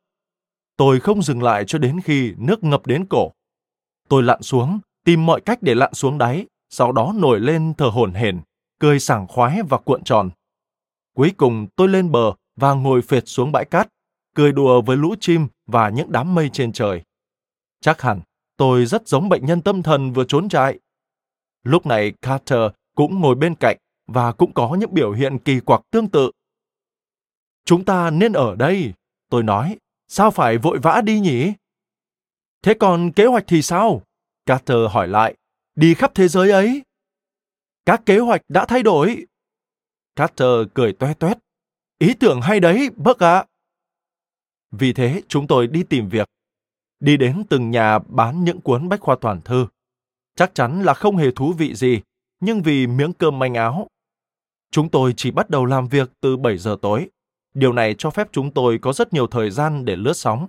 Tôi không dừng lại cho đến khi nước ngập đến cổ. Tôi lặn xuống, tìm mọi cách để lặn xuống đáy, sau đó nổi lên thở hổn hển, cười sảng khoái và cuộn tròn. Cuối cùng tôi lên bờ và ngồi phệt xuống bãi cát, cười đùa với lũ chim và những đám mây trên trời. Chắc hẳn tôi rất giống bệnh nhân tâm thần vừa trốn trại. Lúc này Carter cũng ngồi bên cạnh và cũng có những biểu hiện kỳ quặc tương tự. Chúng ta nên ở đây, tôi nói, sao phải vội vã đi nhỉ? Thế còn kế hoạch thì sao? Carter hỏi lại, đi khắp thế giới ấy. Các kế hoạch đã thay đổi. Carter cười toe toét. Ý tưởng hay đấy, bác ạ. Vì thế chúng tôi đi tìm việc. Đi đến từng nhà bán những cuốn bách khoa toàn thư. Chắc chắn là không hề thú vị gì, nhưng vì miếng cơm manh áo. Chúng tôi chỉ bắt đầu làm việc từ 7 giờ tối. Điều này cho phép chúng tôi có rất nhiều thời gian để lướt sóng.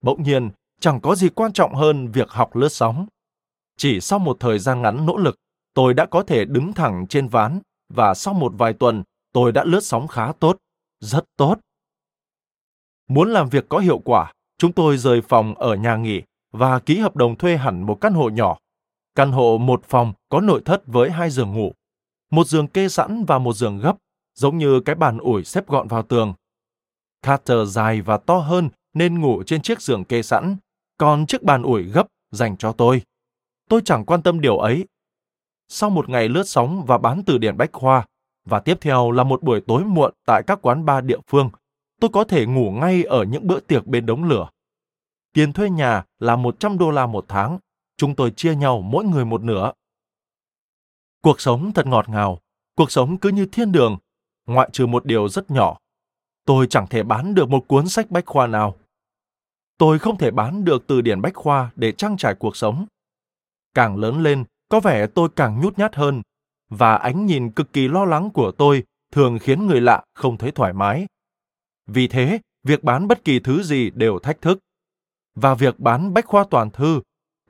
Bỗng nhiên, chẳng có gì quan trọng hơn việc học lướt sóng. Chỉ sau một thời gian ngắn nỗ lực, tôi đã có thể đứng thẳng trên ván và sau một vài tuần, tôi đã lướt sóng khá tốt, rất tốt. Muốn làm việc có hiệu quả, chúng tôi rời phòng ở nhà nghỉ và ký hợp đồng thuê hẳn một căn hộ nhỏ. Căn hộ một phòng có nội thất với hai giường ngủ, một giường kê sẵn và một giường gấp, giống như cái bàn ủi xếp gọn vào tường. Carter dài và to hơn nên ngủ trên chiếc giường kê sẵn, còn chiếc bàn ủi gấp dành cho tôi. Tôi chẳng quan tâm điều ấy. Sau một ngày lướt sóng và bán từ điển bách khoa, và tiếp theo là một buổi tối muộn tại các quán bar địa phương, tôi có thể ngủ ngay ở những bữa tiệc bên đống lửa. Tiền thuê nhà là 100 đô la một tháng, chúng tôi chia nhau mỗi người một nửa. Cuộc sống thật ngọt ngào, cuộc sống cứ như thiên đường, ngoại trừ một điều rất nhỏ. Tôi chẳng thể bán được một cuốn sách bách khoa nào. Tôi không thể bán được từ điển bách khoa để trang trải cuộc sống. Càng lớn lên, có vẻ tôi càng nhút nhát hơn, và ánh nhìn cực kỳ lo lắng của tôi thường khiến người lạ không thấy thoải mái. Vì thế, việc bán bất kỳ thứ gì đều thách thức. Và việc bán bách khoa toàn thư,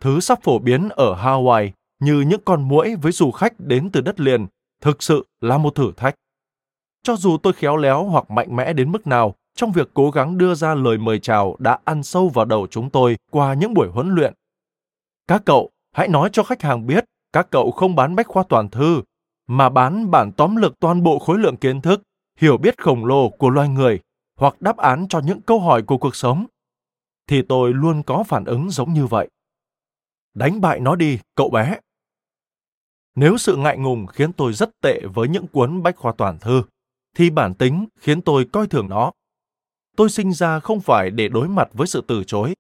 thứ sắp phổ biến ở Hawaii như những con muỗi với du khách đến từ đất liền, thực sự là một thử thách. Cho dù tôi khéo léo hoặc mạnh mẽ đến mức nào trong việc cố gắng đưa ra lời mời chào đã ăn sâu vào đầu chúng tôi qua những buổi huấn luyện. Các cậu hãy nói cho khách hàng biết các cậu không bán bách khoa toàn thư, mà bán bản tóm lược toàn bộ khối lượng kiến thức, hiểu biết khổng lồ của loài người hoặc đáp án cho những câu hỏi của cuộc sống. Thì tôi luôn có phản ứng giống như vậy. Đánh bại nó đi, cậu bé. Nếu sự ngại ngùng khiến tôi rất tệ với những cuốn bách khoa toàn thư, thì bản tính khiến tôi coi thường nó. Tôi sinh ra không phải để đối mặt với sự từ chối.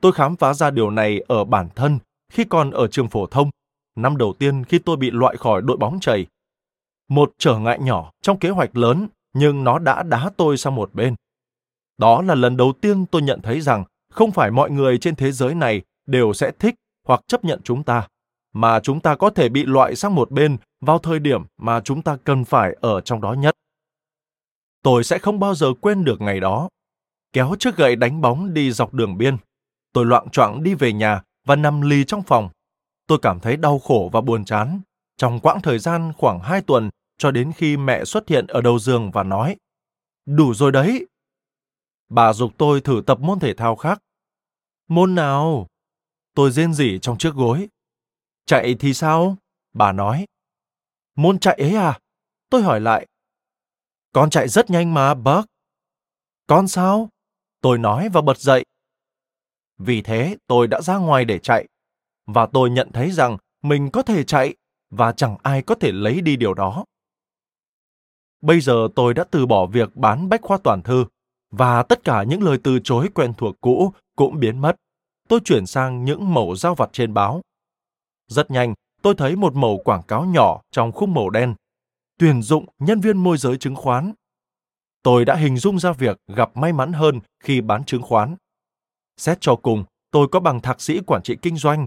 Tôi khám phá ra điều này ở bản thân khi còn ở trường phổ thông, năm đầu tiên khi tôi bị loại khỏi đội bóng chày. Một trở ngại nhỏ trong kế hoạch lớn, nhưng nó đã đá tôi sang một bên. Đó là lần đầu tiên tôi nhận thấy rằng không phải mọi người trên thế giới này đều sẽ thích hoặc chấp nhận chúng ta. mà chúng ta có thể bị loại sang một bên vào thời điểm mà chúng ta cần phải ở trong đó nhất. Tôi sẽ không bao giờ quên được ngày đó. Kéo chiếc gậy đánh bóng đi dọc đường biên. Tôi loạn choạng đi về nhà và nằm lì trong phòng. Tôi cảm thấy đau khổ và buồn chán. Trong quãng thời gian khoảng hai tuần cho đến khi mẹ xuất hiện ở đầu giường và nói, Đủ rồi đấy. Bà dục tôi thử tập môn thể thao khác. Môn nào? Tôi rên rỉ trong chiếc gối. Chạy thì sao? Bà nói. Môn chạy ấy à? Tôi hỏi lại. Con chạy rất nhanh mà, Buck. Con sao? Tôi nói và bật dậy. Vì thế tôi đã ra ngoài để chạy. Và tôi nhận thấy rằng mình có thể chạy và chẳng ai có thể lấy đi điều đó. Bây giờ tôi đã từ bỏ việc bán bách khoa toàn thư và tất cả những lời từ chối quen thuộc cũ cũng biến mất. Tôi chuyển sang những mẫu giao vặt trên báo. Rất nhanh, tôi thấy một mẫu quảng cáo nhỏ trong khung màu đen. Tuyển dụng nhân viên môi giới chứng khoán. Tôi đã hình dung ra việc gặp may mắn hơn khi bán chứng khoán. Xét cho cùng, tôi có bằng thạc sĩ quản trị kinh doanh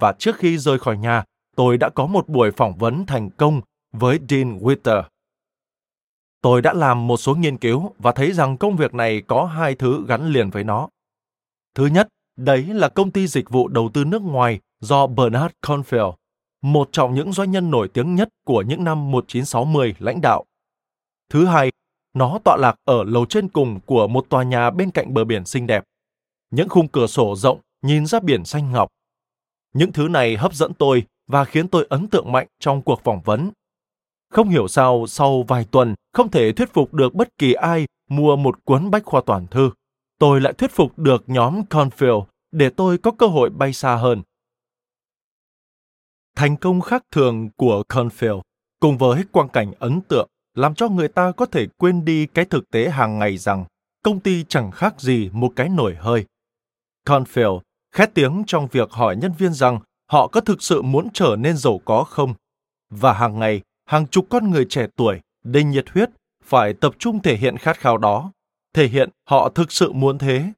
và trước khi rời khỏi nhà, tôi đã có một buổi phỏng vấn thành công với Dean Witter. Tôi đã làm một số nghiên cứu và thấy rằng công việc này có hai thứ gắn liền với nó. Thứ nhất, đấy là công ty dịch vụ đầu tư nước ngoài do Bernard Confield một trong những doanh nhân nổi tiếng nhất của những năm 1960 lãnh đạo. Thứ hai, nó tọa lạc ở lầu trên cùng của một tòa nhà bên cạnh bờ biển xinh đẹp. Những khung cửa sổ rộng nhìn ra biển xanh ngọc. Những thứ này hấp dẫn tôi và khiến tôi ấn tượng mạnh trong cuộc phỏng vấn. Không hiểu sao sau vài tuần không thể thuyết phục được bất kỳ ai mua một cuốn bách khoa toàn thư. Tôi lại thuyết phục được nhóm Confield để tôi có cơ hội bay xa hơn. Thành công khác thường của Confield cùng với quang cảnh ấn tượng làm cho người ta có thể quên đi cái thực tế hàng ngày rằng công ty chẳng khác gì một cái nổi hơi. Confield khét tiếng trong việc hỏi nhân viên rằng họ có thực sự muốn trở nên giàu có không. Và hàng ngày, hàng chục con người trẻ tuổi, đầy nhiệt huyết, phải tập trung thể hiện khát khao đó, thể hiện họ thực sự muốn thế.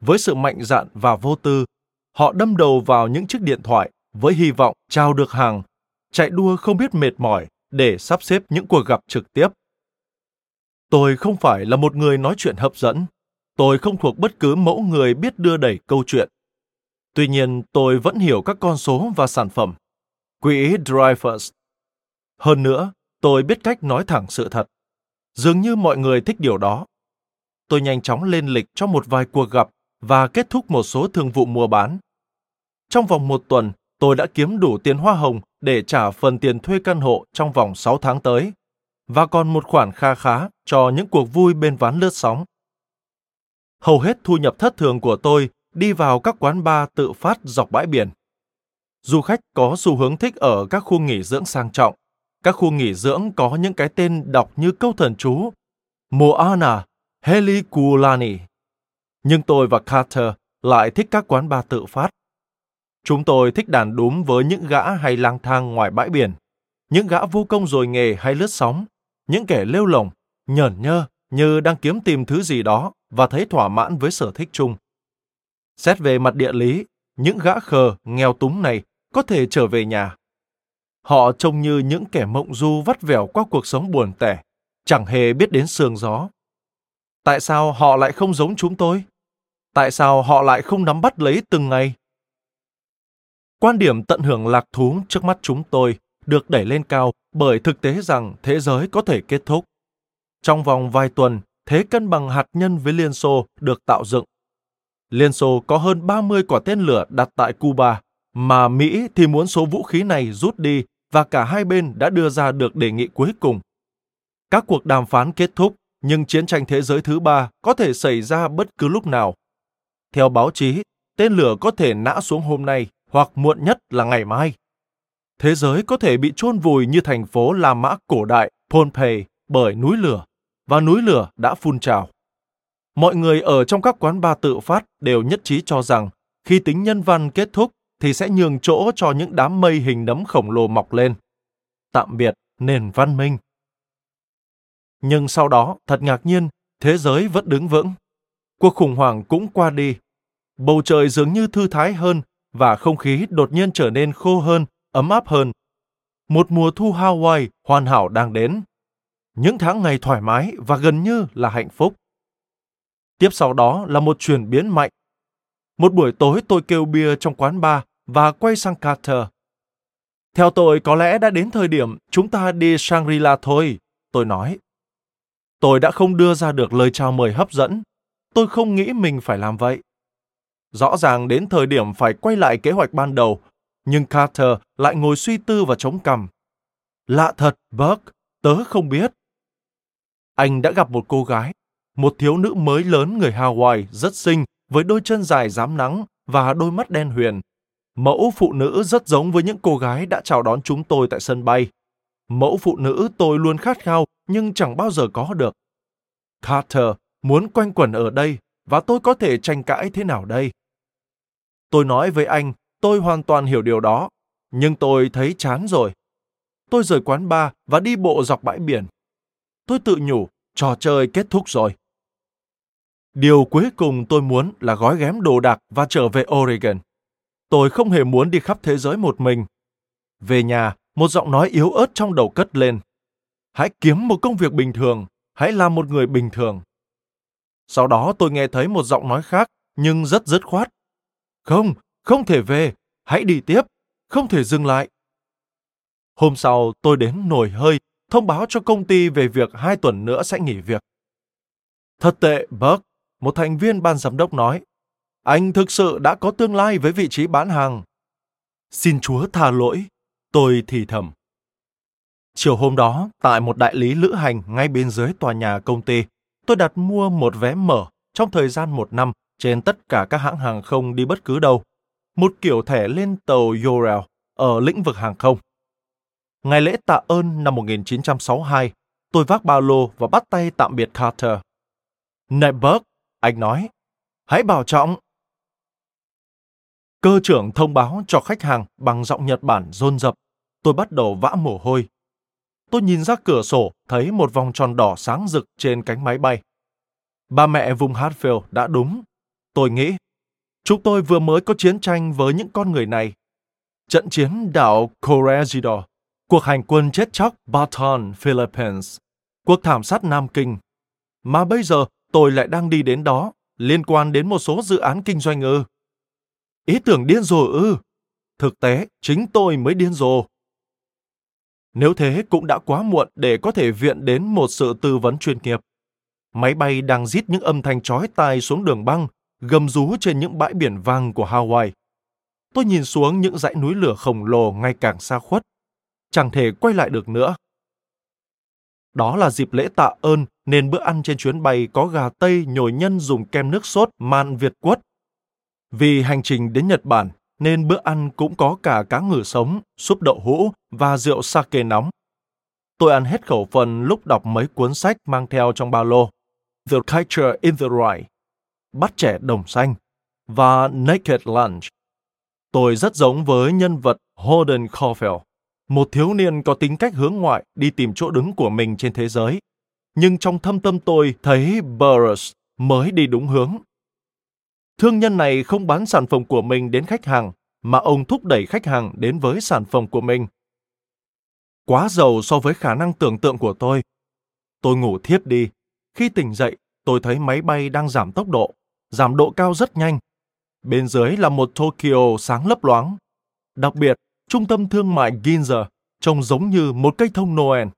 Với sự mạnh dạn và vô tư, họ đâm đầu vào những chiếc điện thoại với hy vọng trao được hàng, chạy đua không biết mệt mỏi để sắp xếp những cuộc gặp trực tiếp. Tôi không phải là một người nói chuyện hấp dẫn. Tôi không thuộc bất cứ mẫu người biết đưa đẩy câu chuyện. Tuy nhiên, tôi vẫn hiểu các con số và sản phẩm. Quỹ Drivers. Hơn nữa, tôi biết cách nói thẳng sự thật. Dường như mọi người thích điều đó. Tôi nhanh chóng lên lịch cho một vài cuộc gặp và kết thúc một số thương vụ mua bán. Trong vòng một tuần, tôi đã kiếm đủ tiền hoa hồng để trả phần tiền thuê căn hộ trong vòng 6 tháng tới, và còn một khoản kha khá cho những cuộc vui bên ván lướt sóng. Hầu hết thu nhập thất thường của tôi đi vào các quán bar tự phát dọc bãi biển. Du khách có xu hướng thích ở các khu nghỉ dưỡng sang trọng. Các khu nghỉ dưỡng có những cái tên đọc như câu thần chú Moana, Helikulani. Nhưng tôi và Carter lại thích các quán bar tự phát. Chúng tôi thích đàn đúm với những gã hay lang thang ngoài bãi biển, những gã vô công rồi nghề hay lướt sóng, những kẻ lêu lồng, nhởn nhơ như đang kiếm tìm thứ gì đó và thấy thỏa mãn với sở thích chung. Xét về mặt địa lý, những gã khờ, nghèo túng này có thể trở về nhà. Họ trông như những kẻ mộng du vắt vẻo qua cuộc sống buồn tẻ, chẳng hề biết đến sương gió. Tại sao họ lại không giống chúng tôi? Tại sao họ lại không nắm bắt lấy từng ngày? Quan điểm tận hưởng lạc thú trước mắt chúng tôi được đẩy lên cao bởi thực tế rằng thế giới có thể kết thúc. Trong vòng vài tuần, thế cân bằng hạt nhân với Liên Xô được tạo dựng. Liên Xô có hơn 30 quả tên lửa đặt tại Cuba, mà Mỹ thì muốn số vũ khí này rút đi và cả hai bên đã đưa ra được đề nghị cuối cùng. Các cuộc đàm phán kết thúc, nhưng chiến tranh thế giới thứ ba có thể xảy ra bất cứ lúc nào. Theo báo chí, tên lửa có thể nã xuống hôm nay hoặc muộn nhất là ngày mai. Thế giới có thể bị chôn vùi như thành phố La Mã cổ đại Pompeii bởi núi lửa, và núi lửa đã phun trào. Mọi người ở trong các quán bar tự phát đều nhất trí cho rằng khi tính nhân văn kết thúc thì sẽ nhường chỗ cho những đám mây hình nấm khổng lồ mọc lên. Tạm biệt nền văn minh. Nhưng sau đó, thật ngạc nhiên, thế giới vẫn đứng vững. Cuộc khủng hoảng cũng qua đi. Bầu trời dường như thư thái hơn và không khí đột nhiên trở nên khô hơn, ấm áp hơn. Một mùa thu Hawaii hoàn hảo đang đến. Những tháng ngày thoải mái và gần như là hạnh phúc. Tiếp sau đó là một chuyển biến mạnh. Một buổi tối tôi kêu bia trong quán bar và quay sang Carter. Theo tôi, có lẽ đã đến thời điểm chúng ta đi Shangri-La thôi, tôi nói. Tôi đã không đưa ra được lời chào mời hấp dẫn. Tôi không nghĩ mình phải làm vậy. Rõ ràng đến thời điểm phải quay lại kế hoạch ban đầu, nhưng Carter lại ngồi suy tư và chống cằm. Lạ thật, Buck, tớ không biết. Anh đã gặp một cô gái, một thiếu nữ mới lớn người Hawaii rất xinh, với đôi chân dài dám nắng và đôi mắt đen huyền. Mẫu phụ nữ rất giống với những cô gái đã chào đón chúng tôi tại sân bay. Mẫu phụ nữ tôi luôn khát khao nhưng chẳng bao giờ có được. Carter muốn quanh quẩn ở đây và tôi có thể tranh cãi thế nào đây? Tôi nói với anh, tôi hoàn toàn hiểu điều đó, nhưng tôi thấy chán rồi. Tôi rời quán bar và đi bộ dọc bãi biển. Tôi tự nhủ, trò chơi kết thúc rồi. Điều cuối cùng tôi muốn là gói ghém đồ đạc và trở về Oregon. Tôi không hề muốn đi khắp thế giới một mình. Về nhà, một giọng nói yếu ớt trong đầu cất lên. Hãy kiếm một công việc bình thường, hãy làm một người bình thường. Sau đó tôi nghe thấy một giọng nói khác, nhưng rất dứt khoát. Không, không thể về, hãy đi tiếp, không thể dừng lại. Hôm sau, tôi đến nổi hơi, thông báo cho công ty về việc hai tuần nữa sẽ nghỉ việc. Thật tệ, Buck, một thành viên ban giám đốc nói. Anh thực sự đã có tương lai với vị trí bán hàng. Xin Chúa tha lỗi, tôi thì thầm. Chiều hôm đó, tại một đại lý lữ hành ngay bên dưới tòa nhà công ty, tôi đặt mua một vé mở trong thời gian một năm trên tất cả các hãng hàng không đi bất cứ đâu. Một kiểu thẻ lên tàu Yorel ở lĩnh vực hàng không. Ngày lễ tạ ơn năm 1962, tôi vác ba lô và bắt tay tạm biệt Carter. Này Buck, anh nói, hãy bảo trọng. Cơ trưởng thông báo cho khách hàng bằng giọng Nhật Bản rôn rập. Tôi bắt đầu vã mồ hôi. Tôi nhìn ra cửa sổ, thấy một vòng tròn đỏ sáng rực trên cánh máy bay. Ba mẹ vùng Hartfield đã đúng. Tôi nghĩ, chúng tôi vừa mới có chiến tranh với những con người này. Trận chiến đảo Corregidor, cuộc hành quân chết chóc Baton, Philippines, cuộc thảm sát Nam Kinh. Mà bây giờ tôi lại đang đi đến đó, liên quan đến một số dự án kinh doanh ư. Ý tưởng điên rồ ư. Thực tế, chính tôi mới điên rồ. Nếu thế cũng đã quá muộn để có thể viện đến một sự tư vấn chuyên nghiệp. Máy bay đang rít những âm thanh chói tai xuống đường băng, gầm rú trên những bãi biển vàng của Hawaii. Tôi nhìn xuống những dãy núi lửa khổng lồ ngày càng xa khuất. Chẳng thể quay lại được nữa. Đó là dịp lễ tạ ơn nên bữa ăn trên chuyến bay có gà tây nhồi nhân dùng kem nước sốt man Việt quất. Vì hành trình đến Nhật Bản nên bữa ăn cũng có cả cá ngừ sống, súp đậu hũ và rượu sake nóng. Tôi ăn hết khẩu phần lúc đọc mấy cuốn sách mang theo trong ba lô. The Culture in the Right, Bắt trẻ đồng xanh và Naked Lunch. Tôi rất giống với nhân vật Holden Caulfield, một thiếu niên có tính cách hướng ngoại đi tìm chỗ đứng của mình trên thế giới. Nhưng trong thâm tâm tôi thấy Burroughs mới đi đúng hướng Thương nhân này không bán sản phẩm của mình đến khách hàng, mà ông thúc đẩy khách hàng đến với sản phẩm của mình. Quá giàu so với khả năng tưởng tượng của tôi. Tôi ngủ thiếp đi. Khi tỉnh dậy, tôi thấy máy bay đang giảm tốc độ, giảm độ cao rất nhanh. Bên dưới là một Tokyo sáng lấp loáng. Đặc biệt, trung tâm thương mại Ginza trông giống như một cây thông Noel.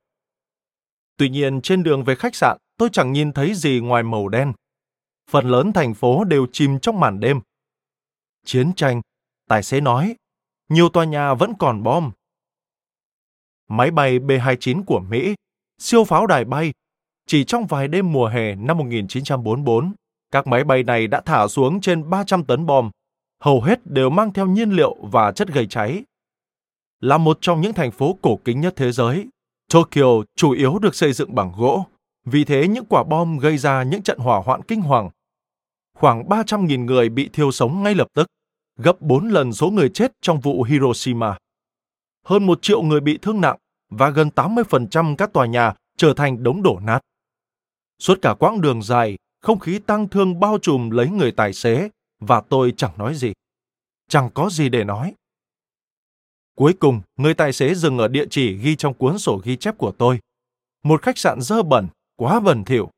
Tuy nhiên, trên đường về khách sạn, tôi chẳng nhìn thấy gì ngoài màu đen phần lớn thành phố đều chìm trong màn đêm. Chiến tranh, tài xế nói, nhiều tòa nhà vẫn còn bom. Máy bay B-29 của Mỹ, siêu pháo đài bay, chỉ trong vài đêm mùa hè năm 1944, các máy bay này đã thả xuống trên 300 tấn bom, hầu hết đều mang theo nhiên liệu và chất gây cháy. Là một trong những thành phố cổ kính nhất thế giới, Tokyo chủ yếu được xây dựng bằng gỗ, vì thế những quả bom gây ra những trận hỏa hoạn kinh hoàng khoảng 300.000 người bị thiêu sống ngay lập tức, gấp 4 lần số người chết trong vụ Hiroshima. Hơn một triệu người bị thương nặng và gần 80% các tòa nhà trở thành đống đổ nát. Suốt cả quãng đường dài, không khí tang thương bao trùm lấy người tài xế và tôi chẳng nói gì. chẳng có gì để nói. Cuối cùng, người tài xế dừng ở địa chỉ ghi trong cuốn sổ ghi chép của tôi. Một khách sạn dơ bẩn, quá bẩn thỉu.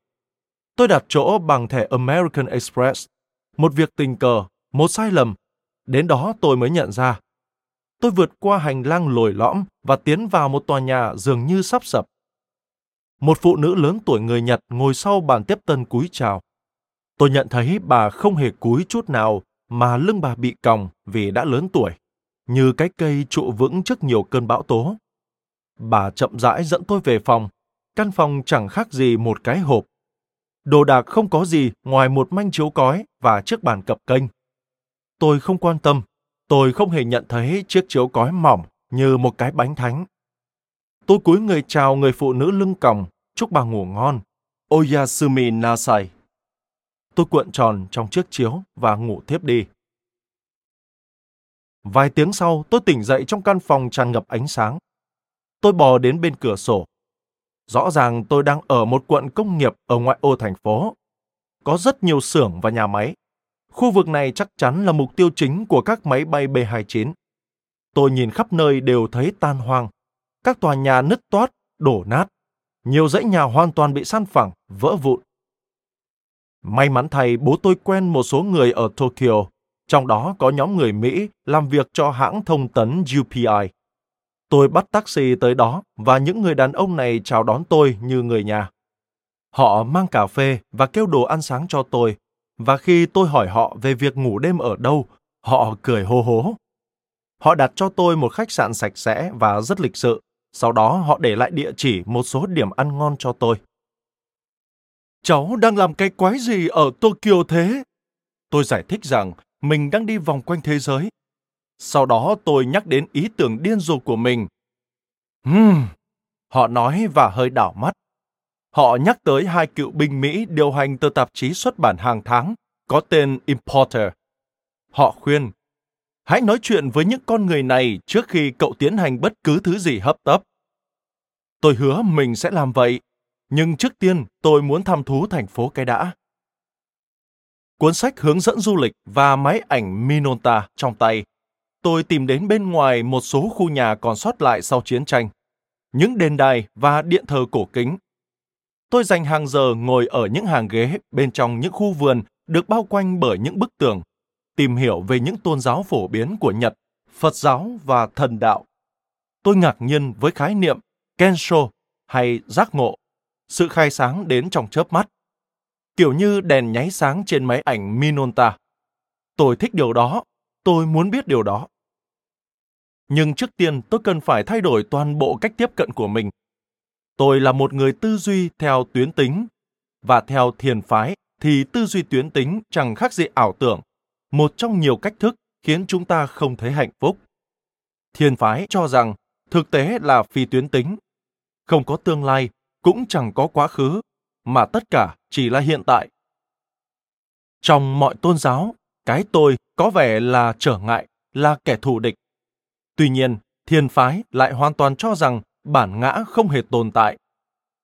Tôi đặt chỗ bằng thẻ American Express. Một việc tình cờ, một sai lầm. Đến đó tôi mới nhận ra. Tôi vượt qua hành lang lồi lõm và tiến vào một tòa nhà dường như sắp sập. Một phụ nữ lớn tuổi người Nhật ngồi sau bàn tiếp tân cúi chào. Tôi nhận thấy bà không hề cúi chút nào mà lưng bà bị còng vì đã lớn tuổi, như cái cây trụ vững trước nhiều cơn bão tố. Bà chậm rãi dẫn tôi về phòng. Căn phòng chẳng khác gì một cái hộp. Đồ đạc không có gì ngoài một manh chiếu cói và chiếc bàn cập kênh. Tôi không quan tâm. Tôi không hề nhận thấy chiếc chiếu cói mỏng như một cái bánh thánh. Tôi cúi người chào người phụ nữ lưng còng, chúc bà ngủ ngon. Oyasumi Nasai. Tôi cuộn tròn trong chiếc chiếu và ngủ thiếp đi. Vài tiếng sau, tôi tỉnh dậy trong căn phòng tràn ngập ánh sáng. Tôi bò đến bên cửa sổ. Rõ ràng tôi đang ở một quận công nghiệp ở ngoại ô thành phố. Có rất nhiều xưởng và nhà máy. Khu vực này chắc chắn là mục tiêu chính của các máy bay B-29. Tôi nhìn khắp nơi đều thấy tan hoang. Các tòa nhà nứt toát, đổ nát. Nhiều dãy nhà hoàn toàn bị san phẳng, vỡ vụn. May mắn thay bố tôi quen một số người ở Tokyo, trong đó có nhóm người Mỹ làm việc cho hãng thông tấn UPI. Tôi bắt taxi tới đó và những người đàn ông này chào đón tôi như người nhà. Họ mang cà phê và kêu đồ ăn sáng cho tôi, và khi tôi hỏi họ về việc ngủ đêm ở đâu, họ cười hô hố. Họ đặt cho tôi một khách sạn sạch sẽ và rất lịch sự, sau đó họ để lại địa chỉ một số điểm ăn ngon cho tôi. Cháu đang làm cái quái gì ở Tokyo thế? Tôi giải thích rằng mình đang đi vòng quanh thế giới. Sau đó tôi nhắc đến ý tưởng điên rồ của mình. Hmm, họ nói và hơi đảo mắt. Họ nhắc tới hai cựu binh Mỹ điều hành tờ tạp chí xuất bản hàng tháng có tên Importer. Họ khuyên, hãy nói chuyện với những con người này trước khi cậu tiến hành bất cứ thứ gì hấp tấp. Tôi hứa mình sẽ làm vậy nhưng trước tiên tôi muốn thăm thú thành phố cái đã. Cuốn sách hướng dẫn du lịch và máy ảnh Minolta trong tay, tôi tìm đến bên ngoài một số khu nhà còn sót lại sau chiến tranh, những đền đài và điện thờ cổ kính. Tôi dành hàng giờ ngồi ở những hàng ghế bên trong những khu vườn được bao quanh bởi những bức tường, tìm hiểu về những tôn giáo phổ biến của Nhật, Phật giáo và thần đạo. Tôi ngạc nhiên với khái niệm Kensho hay giác ngộ sự khai sáng đến trong chớp mắt. Kiểu như đèn nháy sáng trên máy ảnh Minolta. Tôi thích điều đó, tôi muốn biết điều đó. Nhưng trước tiên tôi cần phải thay đổi toàn bộ cách tiếp cận của mình. Tôi là một người tư duy theo tuyến tính, và theo thiền phái thì tư duy tuyến tính chẳng khác gì ảo tưởng, một trong nhiều cách thức khiến chúng ta không thấy hạnh phúc. Thiên phái cho rằng thực tế là phi tuyến tính, không có tương lai cũng chẳng có quá khứ, mà tất cả chỉ là hiện tại. Trong mọi tôn giáo, cái tôi có vẻ là trở ngại, là kẻ thù địch. Tuy nhiên, thiên phái lại hoàn toàn cho rằng bản ngã không hề tồn tại.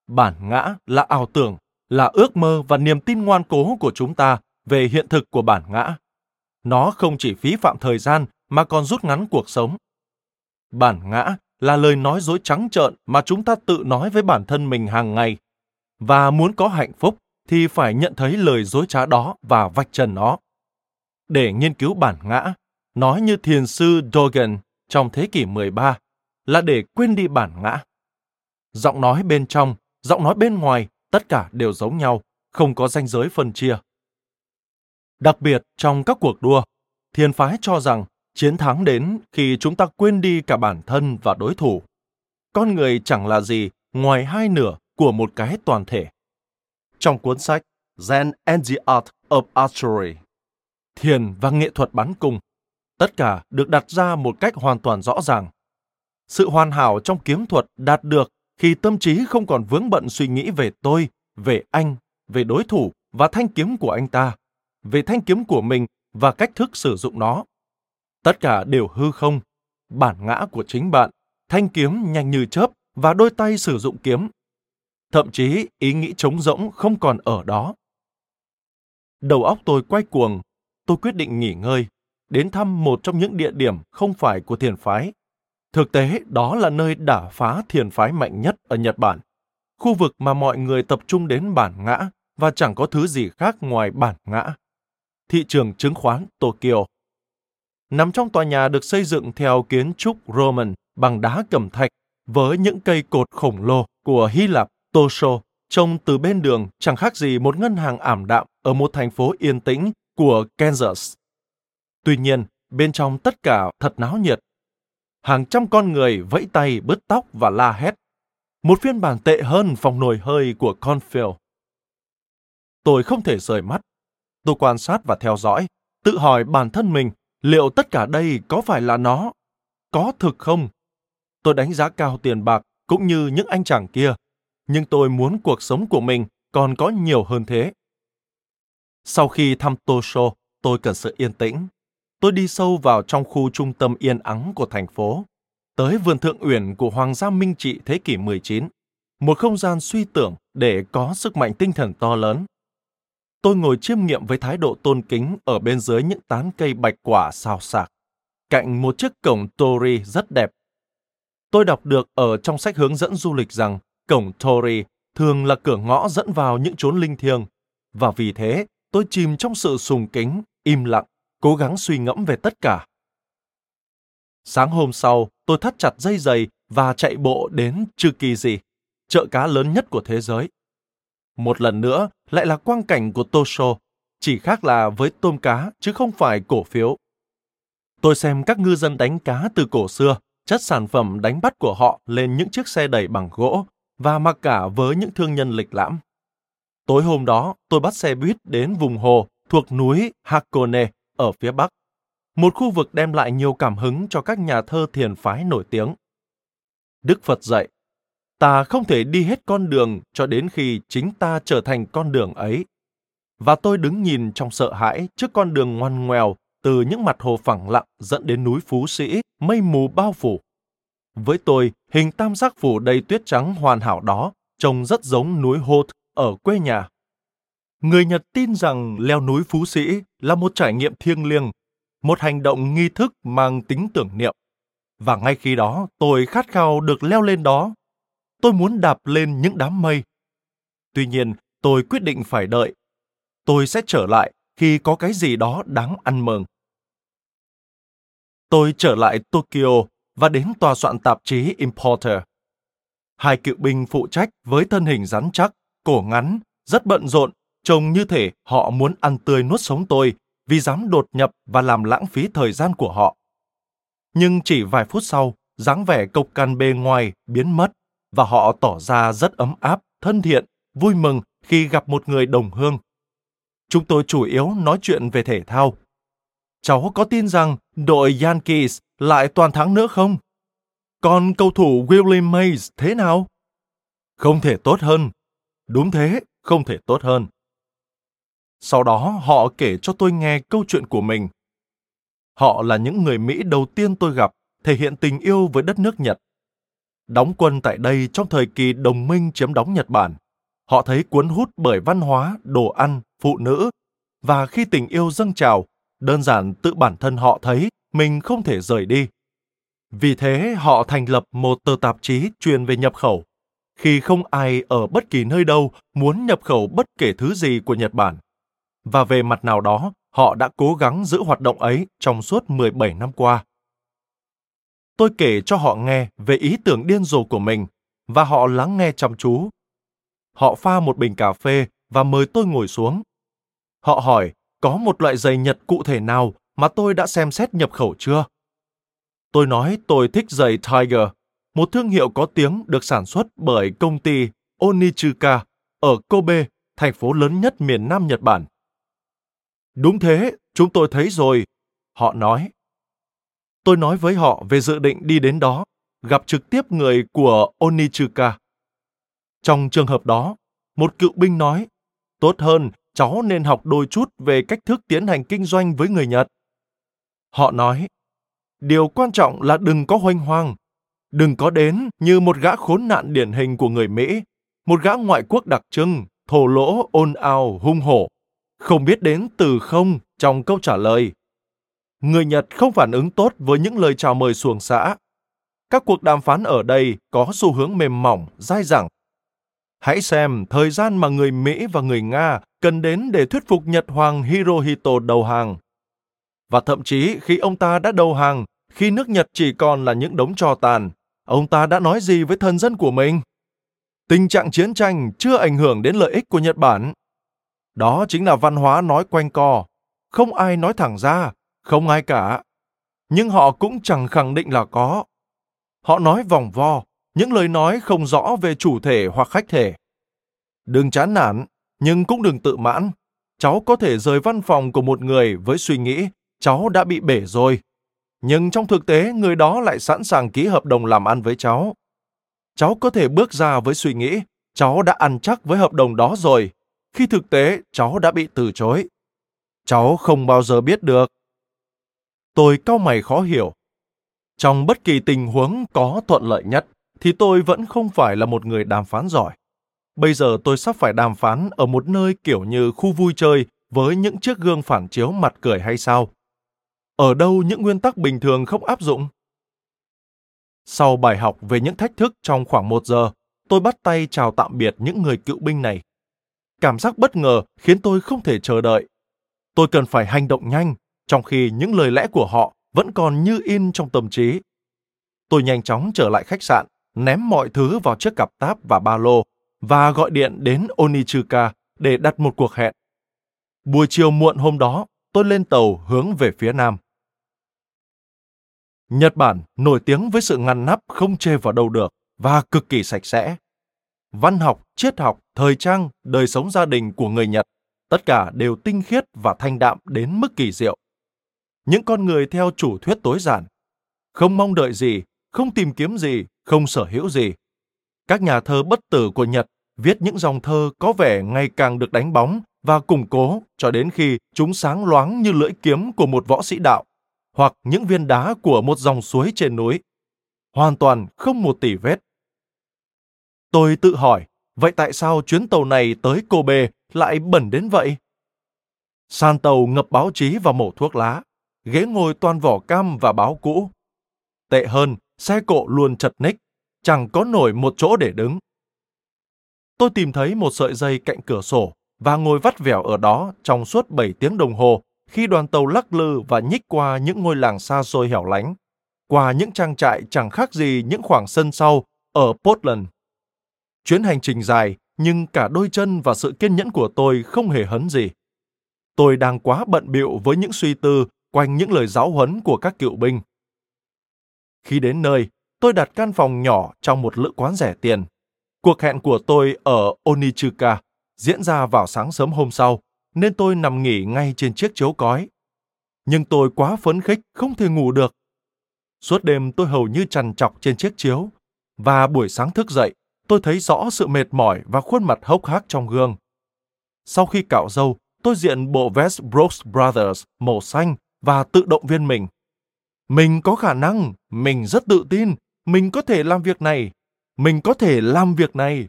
Bản ngã là ảo tưởng, là ước mơ và niềm tin ngoan cố của chúng ta về hiện thực của bản ngã. Nó không chỉ phí phạm thời gian mà còn rút ngắn cuộc sống. Bản ngã là lời nói dối trắng trợn mà chúng ta tự nói với bản thân mình hàng ngày. Và muốn có hạnh phúc thì phải nhận thấy lời dối trá đó và vạch trần nó. Để nghiên cứu bản ngã, nói như thiền sư Dogen trong thế kỷ 13 là để quên đi bản ngã. Giọng nói bên trong, giọng nói bên ngoài, tất cả đều giống nhau, không có ranh giới phân chia. Đặc biệt trong các cuộc đua, thiền phái cho rằng Chiến thắng đến khi chúng ta quên đi cả bản thân và đối thủ. Con người chẳng là gì ngoài hai nửa của một cái toàn thể. Trong cuốn sách Zen and the Art of Archery, thiền và nghệ thuật bắn cung, tất cả được đặt ra một cách hoàn toàn rõ ràng. Sự hoàn hảo trong kiếm thuật đạt được khi tâm trí không còn vướng bận suy nghĩ về tôi, về anh, về đối thủ và thanh kiếm của anh ta, về thanh kiếm của mình và cách thức sử dụng nó Tất cả đều hư không, bản ngã của chính bạn, thanh kiếm nhanh như chớp và đôi tay sử dụng kiếm. Thậm chí ý nghĩ trống rỗng không còn ở đó. Đầu óc tôi quay cuồng, tôi quyết định nghỉ ngơi. đến thăm một trong những địa điểm không phải của thiền phái. Thực tế, đó là nơi đả phá thiền phái mạnh nhất ở Nhật Bản. Khu vực mà mọi người tập trung đến bản ngã và chẳng có thứ gì khác ngoài bản ngã. Thị trường chứng khoán Tokyo Nằm trong tòa nhà được xây dựng theo kiến trúc Roman bằng đá cẩm thạch với những cây cột khổng lồ của Hy Lạp, Tosho, trông từ bên đường chẳng khác gì một ngân hàng ảm đạm ở một thành phố yên tĩnh của Kansas. Tuy nhiên, bên trong tất cả thật náo nhiệt. Hàng trăm con người vẫy tay, bứt tóc và la hét. Một phiên bản tệ hơn phòng nồi hơi của Confield. Tôi không thể rời mắt. Tôi quan sát và theo dõi, tự hỏi bản thân mình liệu tất cả đây có phải là nó? Có thực không? Tôi đánh giá cao tiền bạc cũng như những anh chàng kia, nhưng tôi muốn cuộc sống của mình còn có nhiều hơn thế. Sau khi thăm Tosho, tôi cần sự yên tĩnh. Tôi đi sâu vào trong khu trung tâm yên ắng của thành phố, tới vườn thượng uyển của Hoàng gia Minh Trị thế kỷ 19, một không gian suy tưởng để có sức mạnh tinh thần to lớn. Tôi ngồi chiêm nghiệm với thái độ tôn kính ở bên dưới những tán cây bạch quả xào xạc, cạnh một chiếc cổng tori rất đẹp. Tôi đọc được ở trong sách hướng dẫn du lịch rằng cổng tori thường là cửa ngõ dẫn vào những chốn linh thiêng, và vì thế tôi chìm trong sự sùng kính, im lặng, cố gắng suy ngẫm về tất cả. Sáng hôm sau, tôi thắt chặt dây giày và chạy bộ đến Tsukiji, chợ cá lớn nhất của thế giới. Một lần nữa, lại là quang cảnh của Tosho, chỉ khác là với tôm cá chứ không phải cổ phiếu. Tôi xem các ngư dân đánh cá từ cổ xưa, chất sản phẩm đánh bắt của họ lên những chiếc xe đẩy bằng gỗ và mặc cả với những thương nhân lịch lãm. Tối hôm đó, tôi bắt xe buýt đến vùng hồ thuộc núi Hakone ở phía bắc, một khu vực đem lại nhiều cảm hứng cho các nhà thơ thiền phái nổi tiếng. Đức Phật dạy, ta không thể đi hết con đường cho đến khi chính ta trở thành con đường ấy. Và tôi đứng nhìn trong sợ hãi trước con đường ngoằn ngoèo từ những mặt hồ phẳng lặng dẫn đến núi Phú Sĩ, mây mù bao phủ. Với tôi, hình tam giác phủ đầy tuyết trắng hoàn hảo đó trông rất giống núi Hoth ở quê nhà. Người Nhật tin rằng leo núi Phú Sĩ là một trải nghiệm thiêng liêng, một hành động nghi thức mang tính tưởng niệm. Và ngay khi đó, tôi khát khao được leo lên đó. Tôi muốn đạp lên những đám mây. Tuy nhiên, tôi quyết định phải đợi. Tôi sẽ trở lại khi có cái gì đó đáng ăn mừng. Tôi trở lại Tokyo và đến tòa soạn tạp chí Importer. Hai cựu binh phụ trách với thân hình rắn chắc, cổ ngắn, rất bận rộn, trông như thể họ muốn ăn tươi nuốt sống tôi vì dám đột nhập và làm lãng phí thời gian của họ. Nhưng chỉ vài phút sau, dáng vẻ cộc cằn bề ngoài biến mất và họ tỏ ra rất ấm áp, thân thiện, vui mừng khi gặp một người đồng hương. Chúng tôi chủ yếu nói chuyện về thể thao. Cháu có tin rằng đội Yankees lại toàn thắng nữa không? Còn cầu thủ Willie Mays thế nào? Không thể tốt hơn. Đúng thế, không thể tốt hơn. Sau đó họ kể cho tôi nghe câu chuyện của mình. Họ là những người Mỹ đầu tiên tôi gặp thể hiện tình yêu với đất nước Nhật. Đóng quân tại đây trong thời kỳ đồng minh chiếm đóng Nhật Bản. Họ thấy cuốn hút bởi văn hóa, đồ ăn, phụ nữ và khi tình yêu dâng trào, đơn giản tự bản thân họ thấy mình không thể rời đi. Vì thế họ thành lập một tờ tạp chí chuyên về nhập khẩu. Khi không ai ở bất kỳ nơi đâu muốn nhập khẩu bất kể thứ gì của Nhật Bản. Và về mặt nào đó, họ đã cố gắng giữ hoạt động ấy trong suốt 17 năm qua. Tôi kể cho họ nghe về ý tưởng điên rồ của mình và họ lắng nghe chăm chú. Họ pha một bình cà phê và mời tôi ngồi xuống. Họ hỏi có một loại giày Nhật cụ thể nào mà tôi đã xem xét nhập khẩu chưa? Tôi nói tôi thích giày Tiger, một thương hiệu có tiếng được sản xuất bởi công ty Onichuka ở Kobe, thành phố lớn nhất miền Nam Nhật Bản. Đúng thế, chúng tôi thấy rồi, họ nói. Tôi nói với họ về dự định đi đến đó, gặp trực tiếp người của Onichuka. Trong trường hợp đó, một cựu binh nói, tốt hơn cháu nên học đôi chút về cách thức tiến hành kinh doanh với người Nhật. Họ nói, điều quan trọng là đừng có hoanh hoang, đừng có đến như một gã khốn nạn điển hình của người Mỹ, một gã ngoại quốc đặc trưng, thổ lỗ ôn ào hung hổ, không biết đến từ không trong câu trả lời người Nhật không phản ứng tốt với những lời chào mời xuồng xã. Các cuộc đàm phán ở đây có xu hướng mềm mỏng, dai dẳng. Hãy xem thời gian mà người Mỹ và người Nga cần đến để thuyết phục Nhật Hoàng Hirohito đầu hàng. Và thậm chí khi ông ta đã đầu hàng, khi nước Nhật chỉ còn là những đống trò tàn, ông ta đã nói gì với thần dân của mình? Tình trạng chiến tranh chưa ảnh hưởng đến lợi ích của Nhật Bản. Đó chính là văn hóa nói quanh co, không ai nói thẳng ra, không ai cả. Nhưng họ cũng chẳng khẳng định là có. Họ nói vòng vo, những lời nói không rõ về chủ thể hoặc khách thể. Đừng chán nản, nhưng cũng đừng tự mãn. Cháu có thể rời văn phòng của một người với suy nghĩ cháu đã bị bể rồi. Nhưng trong thực tế, người đó lại sẵn sàng ký hợp đồng làm ăn với cháu. Cháu có thể bước ra với suy nghĩ cháu đã ăn chắc với hợp đồng đó rồi, khi thực tế cháu đã bị từ chối. Cháu không bao giờ biết được. Tôi cau mày khó hiểu. Trong bất kỳ tình huống có thuận lợi nhất, thì tôi vẫn không phải là một người đàm phán giỏi. Bây giờ tôi sắp phải đàm phán ở một nơi kiểu như khu vui chơi với những chiếc gương phản chiếu mặt cười hay sao? Ở đâu những nguyên tắc bình thường không áp dụng? Sau bài học về những thách thức trong khoảng một giờ, tôi bắt tay chào tạm biệt những người cựu binh này. Cảm giác bất ngờ khiến tôi không thể chờ đợi. Tôi cần phải hành động nhanh, trong khi những lời lẽ của họ vẫn còn như in trong tâm trí. Tôi nhanh chóng trở lại khách sạn, ném mọi thứ vào chiếc cặp táp và ba lô và gọi điện đến Onichuka để đặt một cuộc hẹn. Buổi chiều muộn hôm đó, tôi lên tàu hướng về phía nam. Nhật Bản nổi tiếng với sự ngăn nắp không chê vào đâu được và cực kỳ sạch sẽ. Văn học, triết học, thời trang, đời sống gia đình của người Nhật, tất cả đều tinh khiết và thanh đạm đến mức kỳ diệu. Những con người theo chủ thuyết tối giản, không mong đợi gì, không tìm kiếm gì, không sở hữu gì. Các nhà thơ bất tử của Nhật viết những dòng thơ có vẻ ngày càng được đánh bóng và củng cố cho đến khi chúng sáng loáng như lưỡi kiếm của một võ sĩ đạo hoặc những viên đá của một dòng suối trên núi. Hoàn toàn không một tỉ vết. Tôi tự hỏi, vậy tại sao chuyến tàu này tới Kobe lại bẩn đến vậy? San tàu ngập báo chí và mổ thuốc lá, ghế ngồi toàn vỏ cam và báo cũ. Tệ hơn, xe cộ luôn chật ních, chẳng có nổi một chỗ để đứng. Tôi tìm thấy một sợi dây cạnh cửa sổ và ngồi vắt vẻo ở đó trong suốt 7 tiếng đồng hồ khi đoàn tàu lắc lư và nhích qua những ngôi làng xa xôi hẻo lánh, qua những trang trại chẳng khác gì những khoảng sân sau ở Portland. Chuyến hành trình dài, nhưng cả đôi chân và sự kiên nhẫn của tôi không hề hấn gì. Tôi đang quá bận bịu với những suy tư quanh những lời giáo huấn của các cựu binh. Khi đến nơi, tôi đặt căn phòng nhỏ trong một lữ quán rẻ tiền. Cuộc hẹn của tôi ở Onichuka diễn ra vào sáng sớm hôm sau nên tôi nằm nghỉ ngay trên chiếc chiếu cói. Nhưng tôi quá phấn khích, không thể ngủ được. Suốt đêm tôi hầu như trằn trọc trên chiếc chiếu, và buổi sáng thức dậy, tôi thấy rõ sự mệt mỏi và khuôn mặt hốc hác trong gương. Sau khi cạo râu, tôi diện bộ vest Brooks Brothers màu xanh và tự động viên mình. Mình có khả năng, mình rất tự tin, mình có thể làm việc này, mình có thể làm việc này.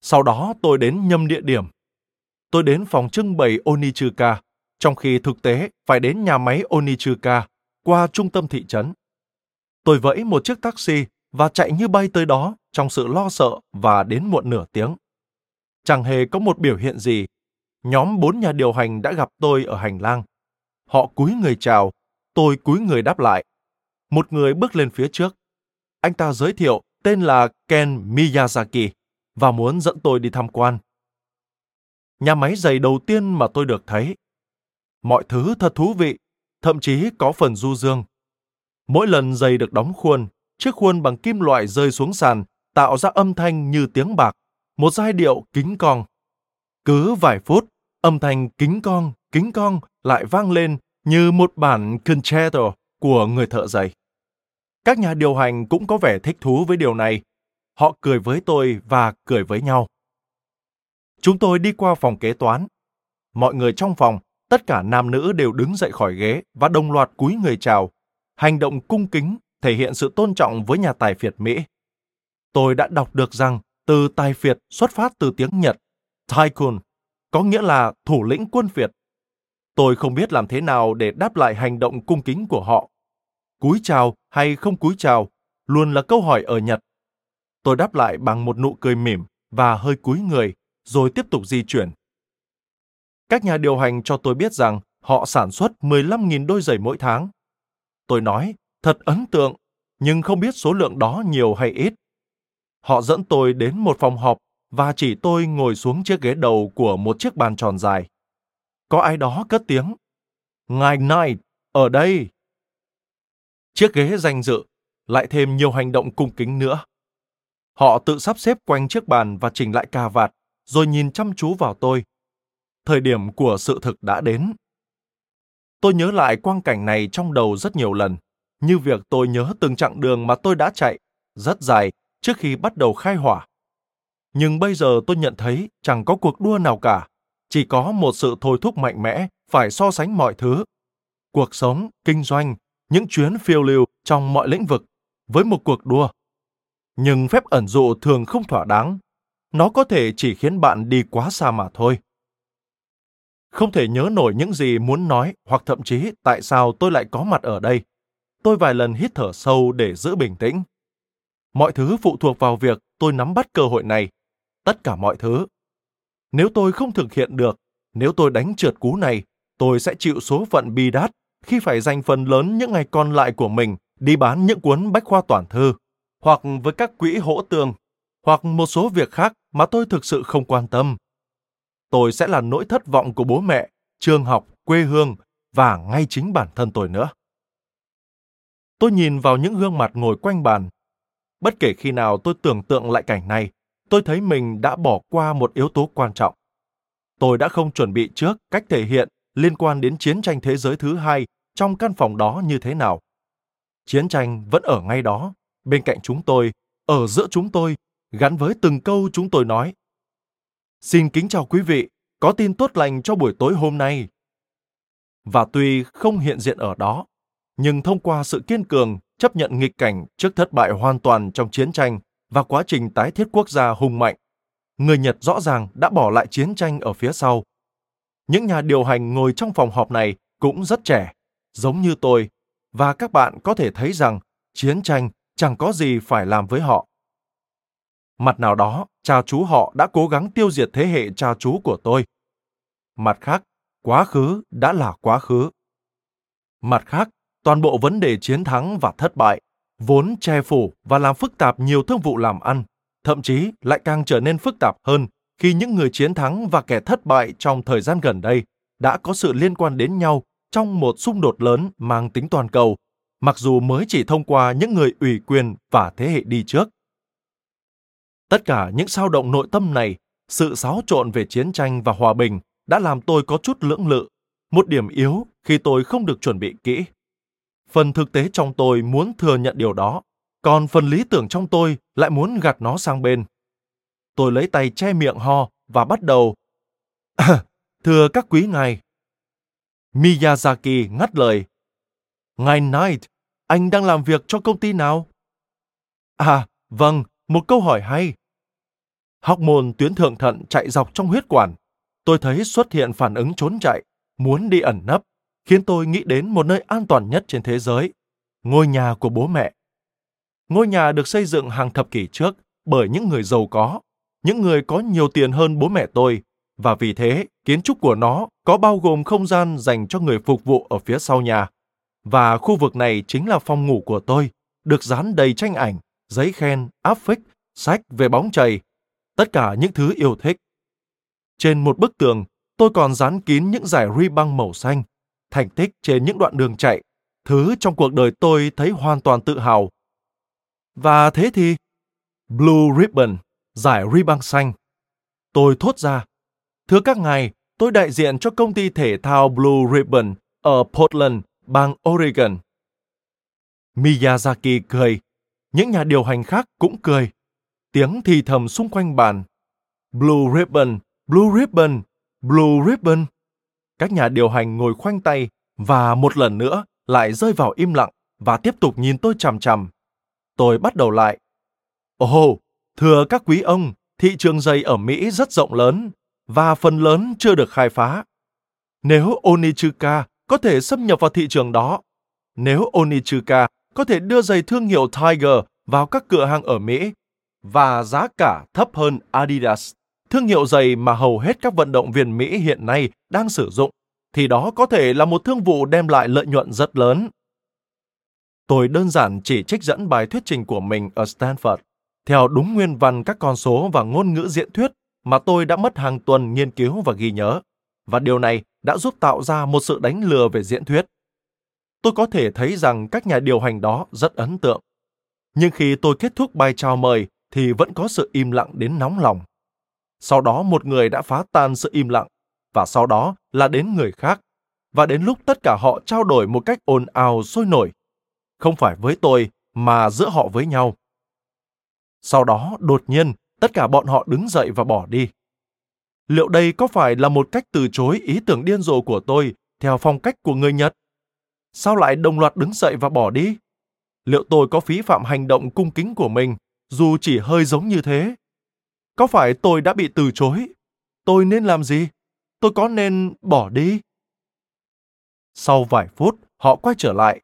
Sau đó tôi đến nhâm địa điểm tôi đến phòng trưng bày Onichuka, trong khi thực tế phải đến nhà máy Onichuka qua trung tâm thị trấn. Tôi vẫy một chiếc taxi và chạy như bay tới đó trong sự lo sợ và đến muộn nửa tiếng. Chẳng hề có một biểu hiện gì. Nhóm bốn nhà điều hành đã gặp tôi ở hành lang. Họ cúi người chào, tôi cúi người đáp lại. Một người bước lên phía trước. Anh ta giới thiệu tên là Ken Miyazaki và muốn dẫn tôi đi tham quan nhà máy giày đầu tiên mà tôi được thấy. Mọi thứ thật thú vị, thậm chí có phần du dương. Mỗi lần giày được đóng khuôn, chiếc khuôn bằng kim loại rơi xuống sàn tạo ra âm thanh như tiếng bạc, một giai điệu kính cong. Cứ vài phút, âm thanh kính cong, kính cong lại vang lên như một bản concerto của người thợ giày. Các nhà điều hành cũng có vẻ thích thú với điều này. Họ cười với tôi và cười với nhau. Chúng tôi đi qua phòng kế toán. Mọi người trong phòng, tất cả nam nữ đều đứng dậy khỏi ghế và đồng loạt cúi người chào. Hành động cung kính thể hiện sự tôn trọng với nhà tài phiệt Mỹ. Tôi đã đọc được rằng từ tài phiệt xuất phát từ tiếng Nhật, Tycoon, có nghĩa là thủ lĩnh quân phiệt. Tôi không biết làm thế nào để đáp lại hành động cung kính của họ. Cúi chào hay không cúi chào luôn là câu hỏi ở Nhật. Tôi đáp lại bằng một nụ cười mỉm và hơi cúi người, rồi tiếp tục di chuyển. Các nhà điều hành cho tôi biết rằng họ sản xuất 15.000 đôi giày mỗi tháng. Tôi nói, thật ấn tượng, nhưng không biết số lượng đó nhiều hay ít. Họ dẫn tôi đến một phòng họp và chỉ tôi ngồi xuống chiếc ghế đầu của một chiếc bàn tròn dài. Có ai đó cất tiếng. Ngài Knight, ở đây. Chiếc ghế danh dự, lại thêm nhiều hành động cung kính nữa. Họ tự sắp xếp quanh chiếc bàn và chỉnh lại cà vạt, rồi nhìn chăm chú vào tôi. Thời điểm của sự thực đã đến. Tôi nhớ lại quang cảnh này trong đầu rất nhiều lần, như việc tôi nhớ từng chặng đường mà tôi đã chạy, rất dài, trước khi bắt đầu khai hỏa. Nhưng bây giờ tôi nhận thấy chẳng có cuộc đua nào cả, chỉ có một sự thôi thúc mạnh mẽ phải so sánh mọi thứ. Cuộc sống, kinh doanh, những chuyến phiêu lưu trong mọi lĩnh vực với một cuộc đua. Nhưng phép ẩn dụ thường không thỏa đáng. Nó có thể chỉ khiến bạn đi quá xa mà thôi. Không thể nhớ nổi những gì muốn nói hoặc thậm chí tại sao tôi lại có mặt ở đây. Tôi vài lần hít thở sâu để giữ bình tĩnh. Mọi thứ phụ thuộc vào việc tôi nắm bắt cơ hội này. Tất cả mọi thứ. Nếu tôi không thực hiện được, nếu tôi đánh trượt cú này, tôi sẽ chịu số phận bi đát khi phải dành phần lớn những ngày còn lại của mình đi bán những cuốn bách khoa toàn thư, hoặc với các quỹ hỗ tương, hoặc một số việc khác mà tôi thực sự không quan tâm. Tôi sẽ là nỗi thất vọng của bố mẹ, trường học, quê hương và ngay chính bản thân tôi nữa. Tôi nhìn vào những gương mặt ngồi quanh bàn. Bất kể khi nào tôi tưởng tượng lại cảnh này, tôi thấy mình đã bỏ qua một yếu tố quan trọng. Tôi đã không chuẩn bị trước cách thể hiện liên quan đến chiến tranh thế giới thứ hai trong căn phòng đó như thế nào. Chiến tranh vẫn ở ngay đó, bên cạnh chúng tôi, ở giữa chúng tôi, gắn với từng câu chúng tôi nói. Xin kính chào quý vị, có tin tốt lành cho buổi tối hôm nay. Và tuy không hiện diện ở đó, nhưng thông qua sự kiên cường, chấp nhận nghịch cảnh trước thất bại hoàn toàn trong chiến tranh và quá trình tái thiết quốc gia hùng mạnh, người Nhật rõ ràng đã bỏ lại chiến tranh ở phía sau. Những nhà điều hành ngồi trong phòng họp này cũng rất trẻ, giống như tôi, và các bạn có thể thấy rằng chiến tranh chẳng có gì phải làm với họ. Mặt nào đó, cha chú họ đã cố gắng tiêu diệt thế hệ cha chú của tôi. Mặt khác, quá khứ đã là quá khứ. Mặt khác, toàn bộ vấn đề chiến thắng và thất bại vốn che phủ và làm phức tạp nhiều thương vụ làm ăn, thậm chí lại càng trở nên phức tạp hơn khi những người chiến thắng và kẻ thất bại trong thời gian gần đây đã có sự liên quan đến nhau trong một xung đột lớn mang tính toàn cầu, mặc dù mới chỉ thông qua những người ủy quyền và thế hệ đi trước. Tất cả những sao động nội tâm này, sự xáo trộn về chiến tranh và hòa bình đã làm tôi có chút lưỡng lự, một điểm yếu khi tôi không được chuẩn bị kỹ. Phần thực tế trong tôi muốn thừa nhận điều đó, còn phần lý tưởng trong tôi lại muốn gạt nó sang bên. Tôi lấy tay che miệng ho và bắt đầu. Thưa các quý ngài. Miyazaki ngắt lời. Ngài Knight, anh đang làm việc cho công ty nào? À, vâng, một câu hỏi hay. Hóc môn tuyến thượng thận chạy dọc trong huyết quản. Tôi thấy xuất hiện phản ứng trốn chạy, muốn đi ẩn nấp, khiến tôi nghĩ đến một nơi an toàn nhất trên thế giới, ngôi nhà của bố mẹ. Ngôi nhà được xây dựng hàng thập kỷ trước bởi những người giàu có, những người có nhiều tiền hơn bố mẹ tôi, và vì thế kiến trúc của nó có bao gồm không gian dành cho người phục vụ ở phía sau nhà. Và khu vực này chính là phòng ngủ của tôi, được dán đầy tranh ảnh, giấy khen, áp phích, sách về bóng chày, tất cả những thứ yêu thích. Trên một bức tường, tôi còn dán kín những giải ri băng màu xanh, thành tích trên những đoạn đường chạy, thứ trong cuộc đời tôi thấy hoàn toàn tự hào. Và thế thì, Blue Ribbon, giải ri băng xanh. Tôi thốt ra, thưa các ngài, tôi đại diện cho công ty thể thao Blue Ribbon ở Portland, bang Oregon. Miyazaki cười, những nhà điều hành khác cũng cười. Tiếng thì thầm xung quanh bàn. Blue Ribbon, Blue Ribbon, Blue Ribbon. Các nhà điều hành ngồi khoanh tay và một lần nữa lại rơi vào im lặng và tiếp tục nhìn tôi chằm chằm. Tôi bắt đầu lại. Ồ, oh, thưa các quý ông, thị trường giày ở Mỹ rất rộng lớn và phần lớn chưa được khai phá. Nếu Onichuka có thể xâm nhập vào thị trường đó, nếu Onichuka có thể đưa giày thương hiệu Tiger vào các cửa hàng ở Mỹ và giá cả thấp hơn Adidas, thương hiệu giày mà hầu hết các vận động viên Mỹ hiện nay đang sử dụng, thì đó có thể là một thương vụ đem lại lợi nhuận rất lớn. Tôi đơn giản chỉ trích dẫn bài thuyết trình của mình ở Stanford, theo đúng nguyên văn các con số và ngôn ngữ diễn thuyết mà tôi đã mất hàng tuần nghiên cứu và ghi nhớ, và điều này đã giúp tạo ra một sự đánh lừa về diễn thuyết. Tôi có thể thấy rằng các nhà điều hành đó rất ấn tượng. Nhưng khi tôi kết thúc bài chào mời thì vẫn có sự im lặng đến nóng lòng. Sau đó một người đã phá tan sự im lặng, và sau đó là đến người khác. Và đến lúc tất cả họ trao đổi một cách ồn ào sôi nổi. Không phải với tôi, mà giữa họ với nhau. Sau đó, đột nhiên, tất cả bọn họ đứng dậy và bỏ đi. Liệu đây có phải là một cách từ chối ý tưởng điên rồ của tôi theo phong cách của người Nhật? Sao lại đồng loạt đứng dậy và bỏ đi? Liệu tôi có phí phạm hành động cung kính của mình, dù chỉ hơi giống như thế? Có phải tôi đã bị từ chối? Tôi nên làm gì? Tôi có nên bỏ đi? Sau vài phút, họ quay trở lại.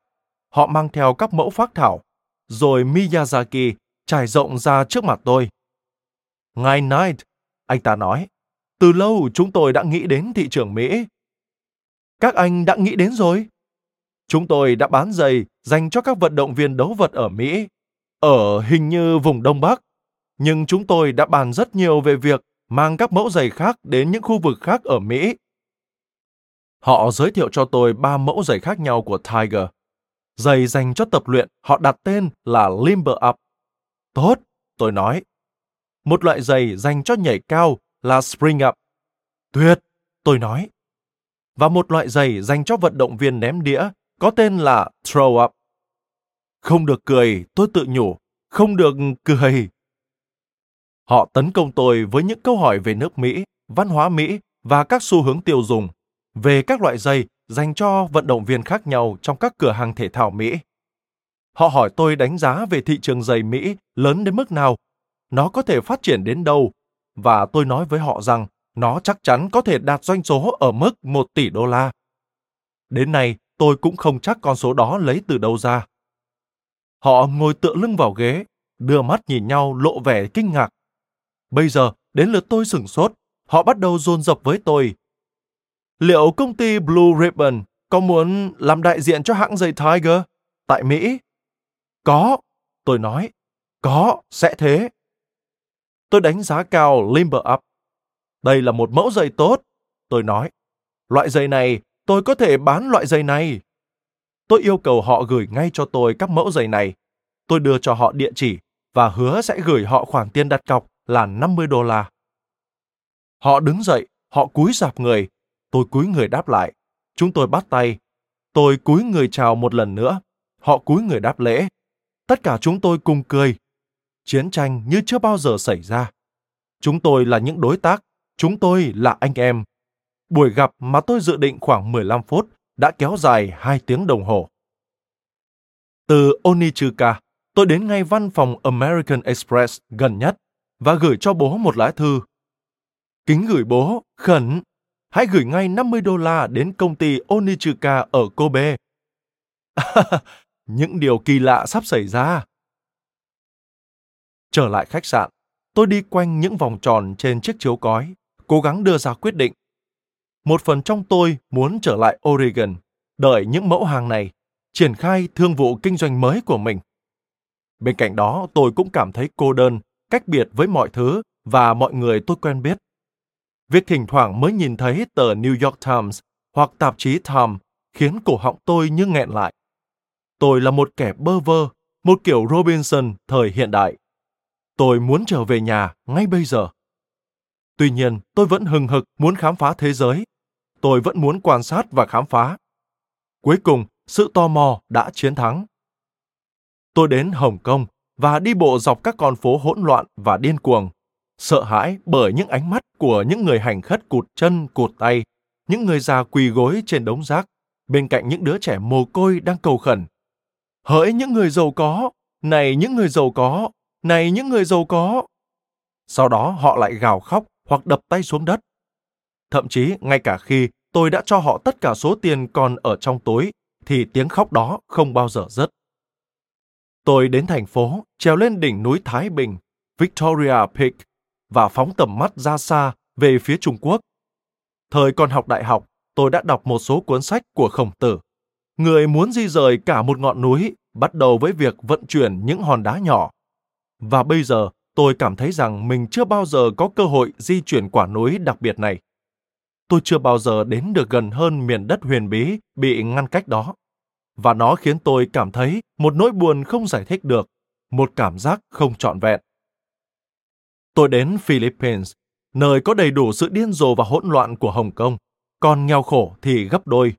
Họ mang theo các mẫu phác thảo, rồi Miyazaki trải rộng ra trước mặt tôi. Ngài Knight, anh ta nói, từ lâu chúng tôi đã nghĩ đến thị trường Mỹ. Các anh đã nghĩ đến rồi? Chúng tôi đã bán giày dành cho các vận động viên đấu vật ở Mỹ, ở hình như vùng Đông Bắc. Nhưng chúng tôi đã bàn rất nhiều về việc mang các mẫu giày khác đến những khu vực khác ở Mỹ. Họ giới thiệu cho tôi ba mẫu giày khác nhau của Tiger. Giày dành cho tập luyện họ đặt tên là Limber Up. Tốt, tôi nói. Một loại giày dành cho nhảy cao là Spring Up. Tuyệt, tôi nói. Và một loại giày dành cho vận động viên ném đĩa có tên là Throw Up. Không được cười, tôi tự nhủ, không được cười. Họ tấn công tôi với những câu hỏi về nước Mỹ, văn hóa Mỹ và các xu hướng tiêu dùng, về các loại giày dành cho vận động viên khác nhau trong các cửa hàng thể thao Mỹ. Họ hỏi tôi đánh giá về thị trường giày Mỹ lớn đến mức nào, nó có thể phát triển đến đâu, và tôi nói với họ rằng nó chắc chắn có thể đạt doanh số ở mức 1 tỷ đô la. Đến nay, tôi cũng không chắc con số đó lấy từ đâu ra. Họ ngồi tựa lưng vào ghế, đưa mắt nhìn nhau lộ vẻ kinh ngạc. Bây giờ, đến lượt tôi sửng sốt, họ bắt đầu dồn dập với tôi. Liệu công ty Blue Ribbon có muốn làm đại diện cho hãng giày Tiger tại Mỹ? Có, tôi nói. Có, sẽ thế. Tôi đánh giá cao Limber Up. Đây là một mẫu giày tốt, tôi nói. Loại giày này, tôi có thể bán loại giày này. Tôi yêu cầu họ gửi ngay cho tôi các mẫu giày này. Tôi đưa cho họ địa chỉ và hứa sẽ gửi họ khoản tiền đặt cọc là 50 đô la. Họ đứng dậy, họ cúi dạp người. Tôi cúi người đáp lại. Chúng tôi bắt tay. Tôi cúi người chào một lần nữa. Họ cúi người đáp lễ. Tất cả chúng tôi cùng cười. Chiến tranh như chưa bao giờ xảy ra. Chúng tôi là những đối tác. Chúng tôi là anh em. Buổi gặp mà tôi dự định khoảng 15 phút đã kéo dài 2 tiếng đồng hồ. Từ Onichuka, tôi đến ngay văn phòng American Express gần nhất và gửi cho bố một lá thư. Kính gửi bố, khẩn, hãy gửi ngay 50 đô la đến công ty Onichuka ở Kobe. Những điều kỳ lạ sắp xảy ra. Trở lại khách sạn, tôi đi quanh những vòng tròn trên chiếc chiếu cói, cố gắng đưa ra quyết định. Một phần trong tôi muốn trở lại Oregon, đợi những mẫu hàng này, triển khai thương vụ kinh doanh mới của mình. Bên cạnh đó, tôi cũng cảm thấy cô đơn, cách biệt với mọi thứ và mọi người tôi quen biết. Việc thỉnh thoảng mới nhìn thấy tờ New York Times hoặc tạp chí Time khiến cổ họng tôi như nghẹn lại. Tôi là một kẻ bơ vơ, một kiểu Robinson thời hiện đại. Tôi muốn trở về nhà ngay bây giờ. Tuy nhiên, tôi vẫn hừng hực muốn khám phá thế giới. Tôi vẫn muốn quan sát và khám phá. Cuối cùng, sự tò mò đã chiến thắng. Tôi đến Hồng Kông và đi bộ dọc các con phố hỗn loạn và điên cuồng, sợ hãi bởi những ánh mắt của những người hành khất cụt chân cụt tay, những người già quỳ gối trên đống rác, bên cạnh những đứa trẻ mồ côi đang cầu khẩn. Hỡi những người giàu có, này những người giàu có, này những người giàu có. Sau đó họ lại gào khóc hoặc đập tay xuống đất. Thậm chí ngay cả khi tôi đã cho họ tất cả số tiền còn ở trong túi, thì tiếng khóc đó không bao giờ dứt. Tôi đến thành phố, trèo lên đỉnh núi Thái Bình, Victoria Peak, và phóng tầm mắt ra xa về phía Trung Quốc. Thời còn học đại học, tôi đã đọc một số cuốn sách của Khổng Tử. Người muốn di rời cả một ngọn núi, bắt đầu với việc vận chuyển những hòn đá nhỏ. Và bây giờ, tôi cảm thấy rằng mình chưa bao giờ có cơ hội di chuyển quả núi đặc biệt này. Tôi chưa bao giờ đến được gần hơn miền đất huyền bí bị ngăn cách đó. Và nó khiến tôi cảm thấy một nỗi buồn không giải thích được, một cảm giác không trọn vẹn. Tôi đến Philippines, nơi có đầy đủ sự điên rồ và hỗn loạn của Hồng Kông, còn nghèo khổ thì gấp đôi.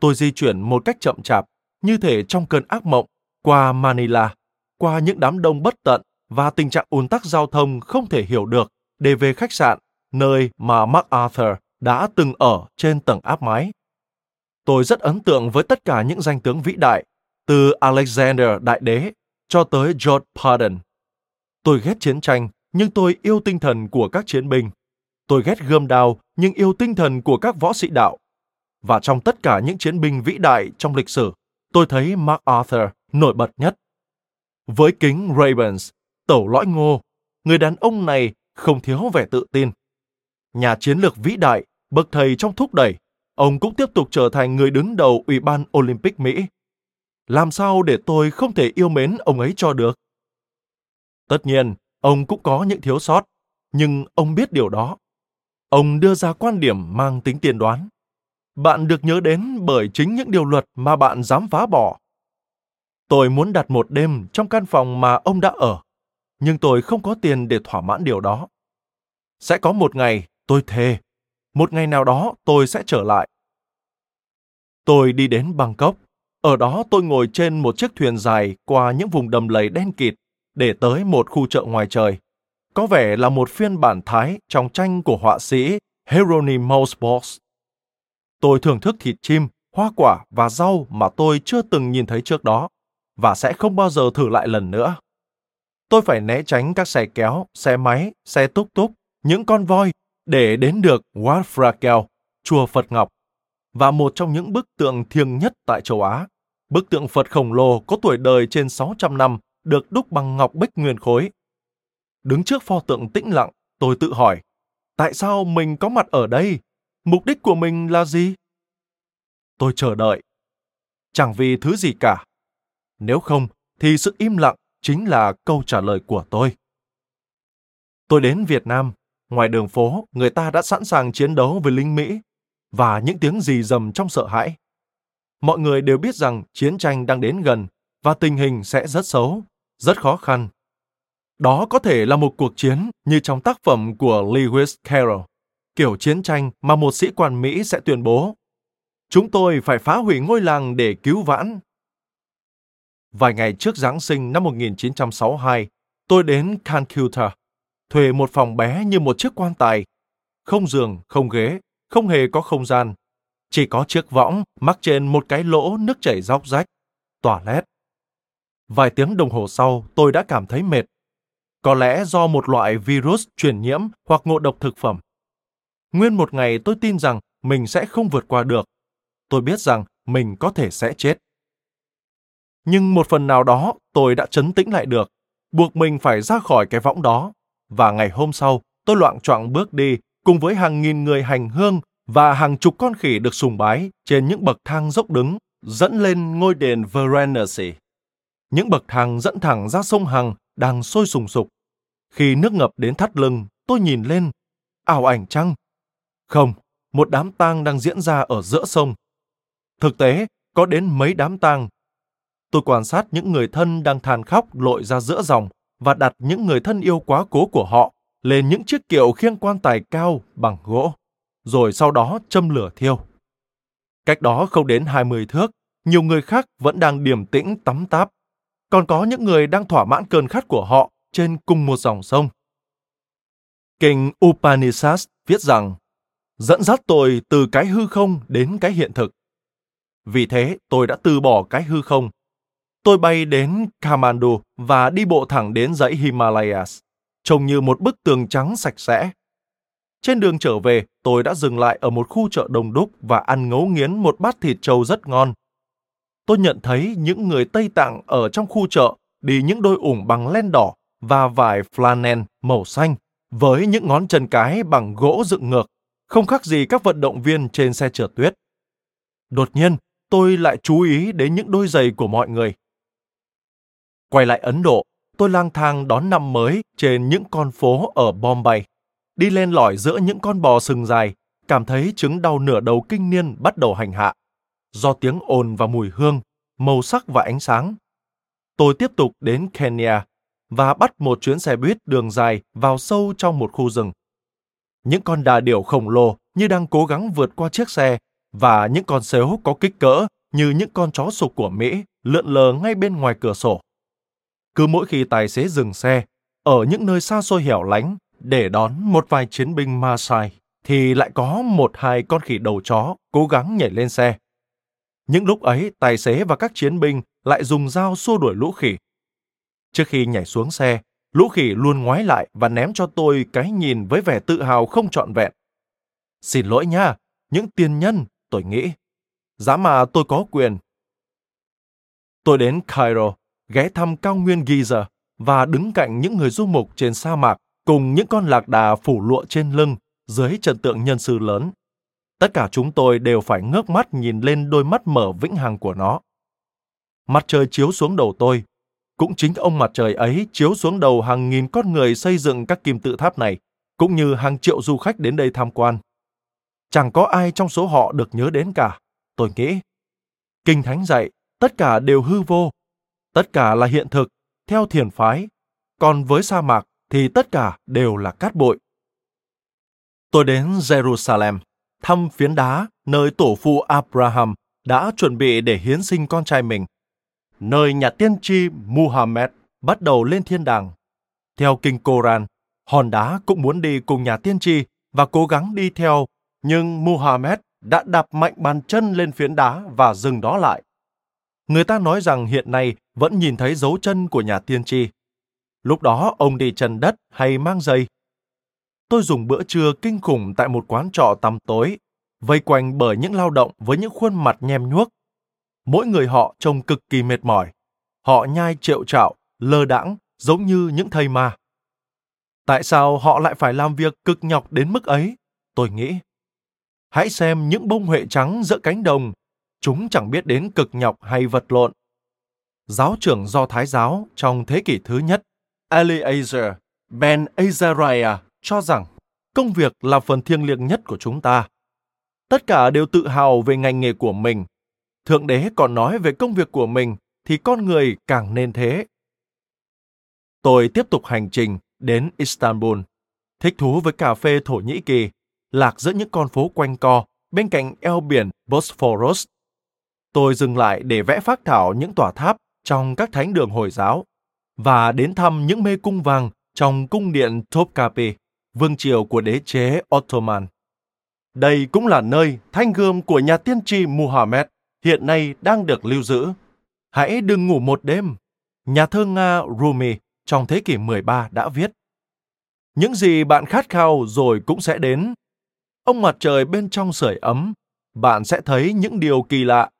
Tôi di chuyển một cách chậm chạp, như thể trong cơn ác mộng, qua Manila, qua những đám đông bất tận và tình trạng ùn tắc giao thông không thể hiểu được để về khách sạn, nơi mà MacArthur đã từng ở trên tầng áp mái. Tôi rất ấn tượng với tất cả những danh tướng vĩ đại, từ Alexander Đại Đế cho tới George Patton. Tôi ghét chiến tranh, nhưng tôi yêu tinh thần của các chiến binh. Tôi ghét gươm đao, nhưng yêu tinh thần của các võ sĩ đạo. Và trong tất cả những chiến binh vĩ đại trong lịch sử, tôi thấy MacArthur nổi bật nhất. Với kính Ravens, tẩu lõi ngô, người đàn ông này không thiếu vẻ tự tin. Nhà chiến lược vĩ đại, bậc thầy trong thúc đẩy, ông cũng tiếp tục trở thành người đứng đầu Ủy ban Olympic Mỹ. Làm sao để tôi không thể yêu mến ông ấy cho được? Tất nhiên, ông cũng có những thiếu sót, nhưng ông biết điều đó. Ông đưa ra quan điểm mang tính tiên đoán. Bạn được nhớ đến bởi chính những điều luật mà bạn dám phá bỏ. Tôi muốn đặt một đêm trong căn phòng mà ông đã ở, nhưng tôi không có tiền để thỏa mãn điều đó. Sẽ có một ngày, tôi thề, một ngày nào đó tôi sẽ trở lại. Tôi đi đến Bangkok. Ở đó tôi ngồi trên một chiếc thuyền dài qua những vùng đầm lầy đen kịt để tới một khu chợ ngoài trời. Có vẻ là một phiên bản Thái trong tranh của họa sĩ Hieronymus Bosch. Tôi thưởng thức thịt chim, hoa quả và rau mà tôi chưa từng nhìn thấy trước đó và sẽ không bao giờ thử lại lần nữa. Tôi phải né tránh các xe kéo, xe máy, xe túc túc, những con voi để đến được Wat Phra chùa Phật Ngọc, và một trong những bức tượng thiêng nhất tại châu Á. Bức tượng Phật khổng lồ có tuổi đời trên 600 năm được đúc bằng ngọc bích nguyên khối. Đứng trước pho tượng tĩnh lặng, tôi tự hỏi, tại sao mình có mặt ở đây? Mục đích của mình là gì? Tôi chờ đợi. Chẳng vì thứ gì cả. Nếu không, thì sự im lặng chính là câu trả lời của tôi. Tôi đến Việt Nam, ngoài đường phố, người ta đã sẵn sàng chiến đấu với lính Mỹ và những tiếng rì rầm trong sợ hãi. Mọi người đều biết rằng chiến tranh đang đến gần và tình hình sẽ rất xấu rất khó khăn. Đó có thể là một cuộc chiến như trong tác phẩm của Lewis Carroll, kiểu chiến tranh mà một sĩ quan Mỹ sẽ tuyên bố. Chúng tôi phải phá hủy ngôi làng để cứu vãn. Vài ngày trước Giáng sinh năm 1962, tôi đến Calcutta, thuê một phòng bé như một chiếc quan tài. Không giường, không ghế, không hề có không gian. Chỉ có chiếc võng mắc trên một cái lỗ nước chảy róc rách, tỏa lét Vài tiếng đồng hồ sau, tôi đã cảm thấy mệt. Có lẽ do một loại virus truyền nhiễm hoặc ngộ độc thực phẩm. Nguyên một ngày tôi tin rằng mình sẽ không vượt qua được. Tôi biết rằng mình có thể sẽ chết. Nhưng một phần nào đó tôi đã chấn tĩnh lại được, buộc mình phải ra khỏi cái võng đó. Và ngày hôm sau, tôi loạn choạng bước đi cùng với hàng nghìn người hành hương và hàng chục con khỉ được sùng bái trên những bậc thang dốc đứng dẫn lên ngôi đền Varanasi. Những bậc thang dẫn thẳng ra sông Hằng đang sôi sùng sục. Khi nước ngập đến thắt lưng, tôi nhìn lên. Ảo ảnh chăng? Không, một đám tang đang diễn ra ở giữa sông. Thực tế, có đến mấy đám tang. Tôi quan sát những người thân đang than khóc lội ra giữa dòng và đặt những người thân yêu quá cố của họ lên những chiếc kiệu khiêng quan tài cao bằng gỗ, rồi sau đó châm lửa thiêu. Cách đó không đến 20 thước, nhiều người khác vẫn đang điềm tĩnh tắm táp còn có những người đang thỏa mãn cơn khát của họ trên cùng một dòng sông. Kinh Upanishad viết rằng, dẫn dắt tôi từ cái hư không đến cái hiện thực. Vì thế, tôi đã từ bỏ cái hư không. Tôi bay đến Kamandu và đi bộ thẳng đến dãy Himalayas, trông như một bức tường trắng sạch sẽ. Trên đường trở về, tôi đã dừng lại ở một khu chợ đông đúc và ăn ngấu nghiến một bát thịt trâu rất ngon. Tôi nhận thấy những người Tây Tạng ở trong khu chợ đi những đôi ủng bằng len đỏ và vải flannel màu xanh với những ngón chân cái bằng gỗ dựng ngược, không khác gì các vận động viên trên xe trượt tuyết. Đột nhiên, tôi lại chú ý đến những đôi giày của mọi người. Quay lại Ấn Độ, tôi lang thang đón năm mới trên những con phố ở Bombay. Đi lên lỏi giữa những con bò sừng dài, cảm thấy chứng đau nửa đầu kinh niên bắt đầu hành hạ. Do tiếng ồn và mùi hương, màu sắc và ánh sáng. Tôi tiếp tục đến Kenya và bắt một chuyến xe buýt đường dài vào sâu trong một khu rừng. Những con đà điểu khổng lồ như đang cố gắng vượt qua chiếc xe và những con sếu có kích cỡ như những con chó sục của Mỹ lượn lờ ngay bên ngoài cửa sổ. Cứ mỗi khi tài xế dừng xe, ở những nơi xa xôi hẻo lánh để đón một vài chiến binh Ma Sai thì lại có một hai con khỉ đầu chó cố gắng nhảy lên xe. Những lúc ấy, tài xế và các chiến binh lại dùng dao xua đuổi lũ khỉ. Trước khi nhảy xuống xe, lũ khỉ luôn ngoái lại và ném cho tôi cái nhìn với vẻ tự hào không trọn vẹn. Xin lỗi nha, những tiền nhân, tôi nghĩ. Giá mà tôi có quyền. Tôi đến Cairo, ghé thăm cao nguyên Giza và đứng cạnh những người du mục trên sa mạc cùng những con lạc đà phủ lụa trên lưng dưới trận tượng nhân sư lớn. Tất cả chúng tôi đều phải ngước mắt nhìn lên đôi mắt mở vĩnh hằng của nó. Mặt trời chiếu xuống đầu tôi. Cũng chính ông mặt trời ấy chiếu xuống đầu hàng nghìn con người xây dựng các kim tự tháp này, cũng như hàng triệu du khách đến đây tham quan. Chẳng có ai trong số họ được nhớ đến cả, tôi nghĩ. Kinh Thánh dạy, tất cả đều hư vô, tất cả là hiện thực, theo thiền phái, còn với sa mạc thì tất cả đều là cát bụi. Tôi đến Jerusalem, thăm phiến đá nơi tổ phụ Abraham đã chuẩn bị để hiến sinh con trai mình, nơi nhà tiên tri Muhammad bắt đầu lên thiên đàng. Theo kinh Koran, hòn đá cũng muốn đi cùng nhà tiên tri và cố gắng đi theo, nhưng Muhammad đã đạp mạnh bàn chân lên phiến đá và dừng đó lại. Người ta nói rằng hiện nay vẫn nhìn thấy dấu chân của nhà tiên tri. Lúc đó ông đi chân đất hay mang giày? Tôi dùng bữa trưa kinh khủng tại một quán trọ tăm tối, vây quanh bởi những lao động với những khuôn mặt nhem nhuốc. Mỗi người họ trông cực kỳ mệt mỏi. Họ nhai triệu trạo, lơ đãng, giống như những thầy ma. Tại sao họ lại phải làm việc cực nhọc đến mức ấy? Tôi nghĩ. Hãy xem những bông huệ trắng giữa cánh đồng. Chúng chẳng biết đến cực nhọc hay vật lộn. Giáo trưởng do Thái giáo trong thế kỷ thứ nhất, Eliezer Ben Azariah cho rằng công việc là phần thiêng liêng nhất của chúng ta. Tất cả đều tự hào về ngành nghề của mình. Thượng đế còn nói về công việc của mình thì con người càng nên thế. Tôi tiếp tục hành trình đến Istanbul, thích thú với cà phê Thổ Nhĩ Kỳ, lạc giữa những con phố quanh co bên cạnh eo biển Bosphorus. Tôi dừng lại để vẽ phác thảo những tòa tháp trong các thánh đường Hồi giáo và đến thăm những mê cung vàng trong cung điện Topkapi, vương triều của đế chế Ottoman. Đây cũng là nơi thanh gươm của nhà tiên tri Muhammad hiện nay đang được lưu giữ. Hãy đừng ngủ một đêm. Nhà thơ Nga Rumi trong thế kỷ 13 đã viết. Những gì bạn khát khao rồi cũng sẽ đến. Ông mặt trời bên trong sưởi ấm, bạn sẽ thấy những điều kỳ lạ.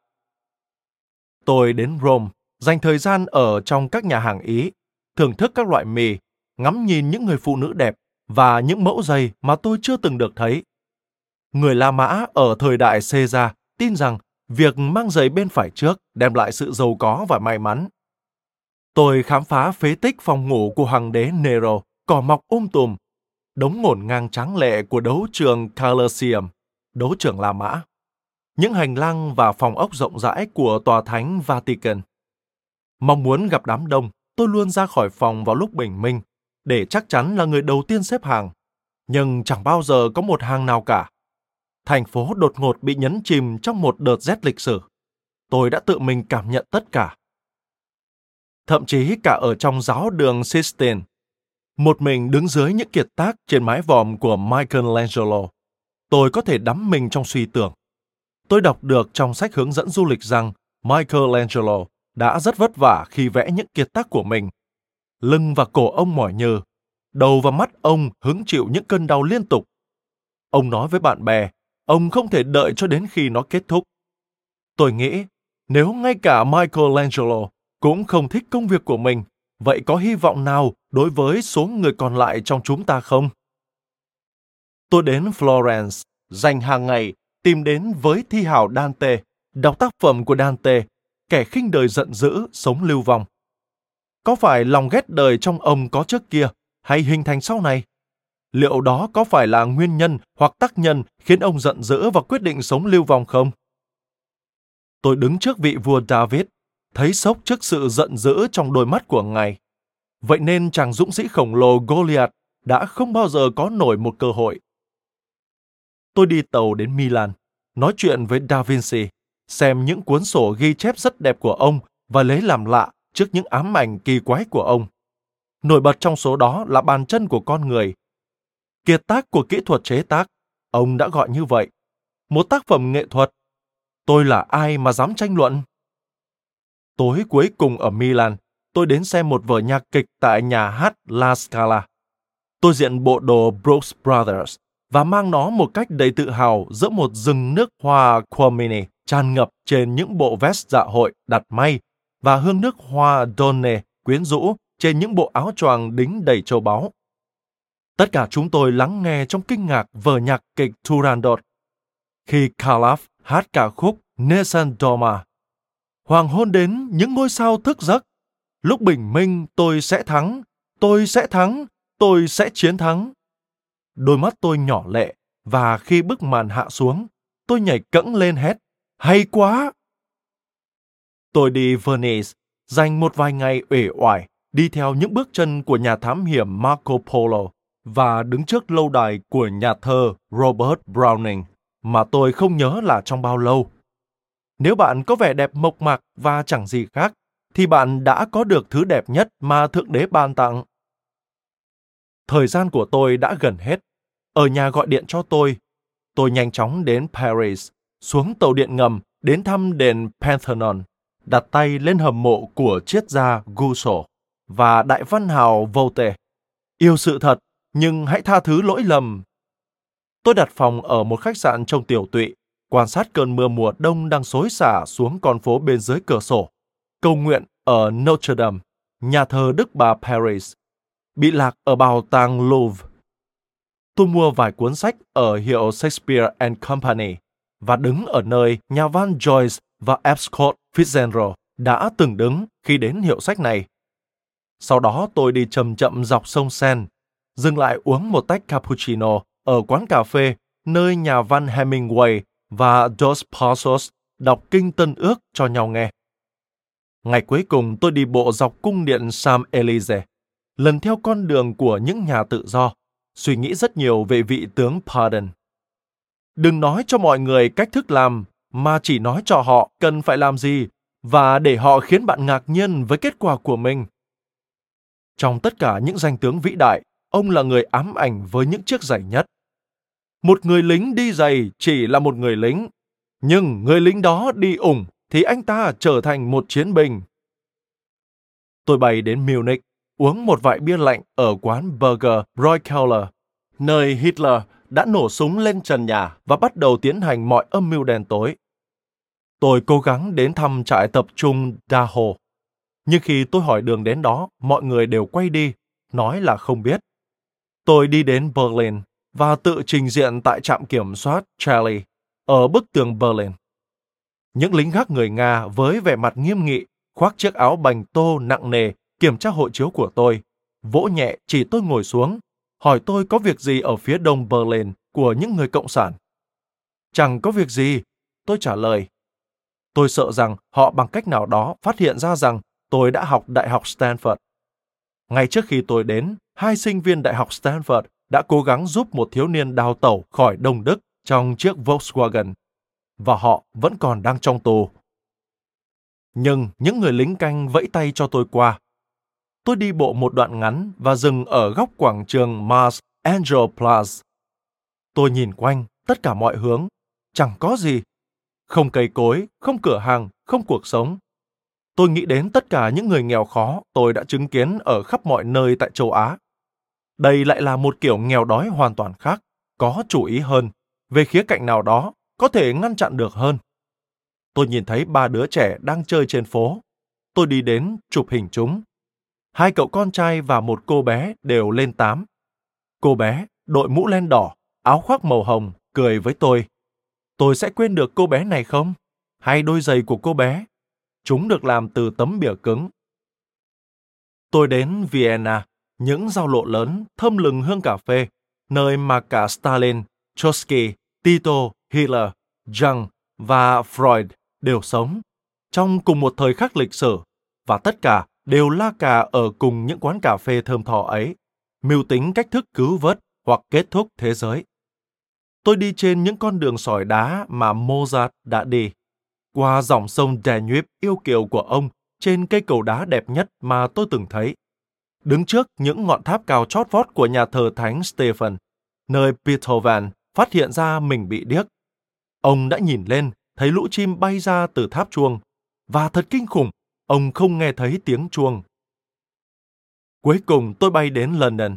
Tôi đến Rome dành thời gian ở trong các nhà hàng Ý, thưởng thức các loại mì, ngắm nhìn những người phụ nữ đẹp và những mẫu giày mà tôi chưa từng được thấy. Người La Mã ở thời đại Caesar tin rằng việc mang giày bên phải trước đem lại sự giàu có và may mắn. Tôi khám phá phế tích phòng ngủ của hoàng đế Nero, cỏ mọc um tùm, đống ngổn ngang tráng lệ của đấu trường Colosseum, đấu trường La Mã, những hành lang và phòng ốc rộng rãi của tòa thánh Vatican. Mong muốn gặp đám đông, tôi luôn ra khỏi phòng vào lúc bình minh, để chắc chắn là người đầu tiên xếp hàng. Nhưng chẳng bao giờ có một hàng nào cả. Thành phố đột ngột bị nhấn chìm trong một đợt rét lịch sử. Tôi đã tự mình cảm nhận tất cả. Thậm chí cả ở trong giáo đường Sistine, một mình đứng dưới những kiệt tác trên mái vòm của Michelangelo, tôi có thể đắm mình trong suy tưởng. Tôi đọc được trong sách hướng dẫn du lịch rằng Michelangelo đã rất vất vả khi vẽ những kiệt tác của mình. Lưng và cổ ông mỏi nhừ, đầu và mắt ông hứng chịu những cơn đau liên tục. Ông nói với bạn bè, ông không thể đợi cho đến khi nó kết thúc. Tôi nghĩ, nếu ngay cả Michelangelo cũng không thích công việc của mình, vậy có hy vọng nào đối với số người còn lại trong chúng ta không? Tôi đến Florence, dành hàng ngày tìm đến với thi hào Dante, đọc tác phẩm của Dante, kẻ khinh đời giận dữ, sống lưu vong. Có phải lòng ghét đời trong ông có trước kia hay hình thành sau này? Liệu đó có phải là nguyên nhân hoặc tác nhân khiến ông giận dữ và quyết định sống lưu vong không? Tôi đứng trước vị vua David, thấy sốc trước sự giận dữ trong đôi mắt của ngài. Vậy nên chàng dũng sĩ khổng lồ Goliath đã không bao giờ có nổi một cơ hội. Tôi đi tàu đến Milan, nói chuyện với Da Vinci, xem những cuốn sổ ghi chép rất đẹp của ông và lấy làm lạ trước những ám ảnh kỳ quái của ông. Nổi bật trong số đó là bàn chân của con người. Kiệt tác của kỹ thuật chế tác, ông đã gọi như vậy. Một tác phẩm nghệ thuật. Tôi là ai mà dám tranh luận? Tối cuối cùng ở Milan, tôi đến xem một vở nhạc kịch tại nhà hát La Scala. Tôi diện bộ đồ Brooks Brothers và mang nó một cách đầy tự hào giữa một rừng nước hoa Quamini tràn ngập trên những bộ vest dạ hội đặt may và hương nước hoa Donne quyến rũ trên những bộ áo choàng đính đầy châu báu. Tất cả chúng tôi lắng nghe trong kinh ngạc vở nhạc kịch Turandot. Khi Calaf hát ca khúc Nessun Dorma, hoàng hôn đến những ngôi sao thức giấc. Lúc bình minh tôi sẽ thắng, tôi sẽ thắng, tôi sẽ chiến thắng. Đôi mắt tôi nhỏ lệ và khi bức màn hạ xuống, tôi nhảy cẫng lên hét. Hay quá! Tôi đi Venice, dành một vài ngày uể oải, đi theo những bước chân của nhà thám hiểm Marco Polo và đứng trước lâu đài của nhà thơ Robert Browning mà tôi không nhớ là trong bao lâu. Nếu bạn có vẻ đẹp mộc mạc và chẳng gì khác, thì bạn đã có được thứ đẹp nhất mà Thượng Đế ban tặng. Thời gian của tôi đã gần hết. Ở nhà gọi điện cho tôi. Tôi nhanh chóng đến Paris, xuống tàu điện ngầm đến thăm đền Pantheon, đặt tay lên hầm mộ của triết gia Guso và đại văn hào Voltaire. Yêu sự thật, nhưng hãy tha thứ lỗi lầm. Tôi đặt phòng ở một khách sạn trong tiểu tụy, quan sát cơn mưa mùa đông đang xối xả xuống con phố bên dưới cửa sổ. Cầu nguyện ở Notre Dame, nhà thờ Đức Bà Paris, bị lạc ở bảo tàng Louvre. Tôi mua vài cuốn sách ở hiệu Shakespeare and Company và đứng ở nơi nhà văn Joyce và Epcot Fitzgerald đã từng đứng khi đến hiệu sách này. Sau đó tôi đi chậm chậm dọc sông Sen, dừng lại uống một tách cappuccino ở quán cà phê nơi nhà văn Hemingway và Dos Passos đọc kinh tân ước cho nhau nghe. Ngày cuối cùng tôi đi bộ dọc cung điện Sam Elise, lần theo con đường của những nhà tự do, suy nghĩ rất nhiều về vị tướng Pardon. Đừng nói cho mọi người cách thức làm, mà chỉ nói cho họ cần phải làm gì và để họ khiến bạn ngạc nhiên với kết quả của mình. Trong tất cả những danh tướng vĩ đại, ông là người ám ảnh với những chiếc giày nhất. Một người lính đi giày chỉ là một người lính, nhưng người lính đó đi ủng thì anh ta trở thành một chiến binh. Tôi bay đến Munich, uống một vại bia lạnh ở quán Burger Roy Keller, nơi Hitler đã nổ súng lên trần nhà và bắt đầu tiến hành mọi âm mưu đen tối. Tôi cố gắng đến thăm trại tập trung Daho. Nhưng khi tôi hỏi đường đến đó, mọi người đều quay đi, nói là không biết. Tôi đi đến Berlin và tự trình diện tại trạm kiểm soát Charlie ở bức tường Berlin. Những lính gác người Nga với vẻ mặt nghiêm nghị, khoác chiếc áo bành tô nặng nề kiểm tra hộ chiếu của tôi, vỗ nhẹ chỉ tôi ngồi xuống, hỏi tôi có việc gì ở phía đông Berlin của những người cộng sản. Chẳng có việc gì, tôi trả lời. Tôi sợ rằng họ bằng cách nào đó phát hiện ra rằng tôi đã học Đại học Stanford. Ngay trước khi tôi đến, hai sinh viên Đại học Stanford đã cố gắng giúp một thiếu niên đào tẩu khỏi Đông Đức trong chiếc Volkswagen, và họ vẫn còn đang trong tù. Nhưng những người lính canh vẫy tay cho tôi qua. Tôi đi bộ một đoạn ngắn và dừng ở góc quảng trường Mars Angel Plaza. Tôi nhìn quanh tất cả mọi hướng, chẳng có gì. Không cây cối, không cửa hàng, không cuộc sống. Tôi nghĩ đến tất cả những người nghèo khó tôi đã chứng kiến ở khắp mọi nơi tại châu Á. Đây lại là một kiểu nghèo đói hoàn toàn khác, có chủ ý hơn, về khía cạnh nào đó có thể ngăn chặn được hơn. Tôi nhìn thấy ba đứa trẻ đang chơi trên phố. Tôi đi đến chụp hình chúng. Hai cậu con trai và một cô bé đều lên tám. Cô bé đội mũ len đỏ, áo khoác màu hồng, cười với tôi. Tôi sẽ quên được cô bé này không? Hay đôi giày của cô bé? Chúng được làm từ tấm bìa cứng. Tôi đến Vienna, những giao lộ lớn thơm lừng hương cà phê, nơi mà cả Stalin, Trotsky, Tito, Hitler, Jung và Freud đều sống trong cùng một thời khắc lịch sử và tất cả đều la cà ở cùng những quán cà phê thơm thọ ấy, mưu tính cách thức cứu vớt hoặc kết thúc thế giới. Tôi đi trên những con đường sỏi đá mà Mozart đã đi, qua dòng sông Danube yêu kiều của ông trên cây cầu đá đẹp nhất mà tôi từng thấy. Đứng trước những ngọn tháp cao chót vót của nhà thờ Thánh Stephen, nơi Beethoven phát hiện ra mình bị điếc. Ông đã nhìn lên, thấy lũ chim bay ra từ tháp chuông, và thật kinh khủng, ông không nghe thấy tiếng chuông. Cuối cùng tôi bay đến London.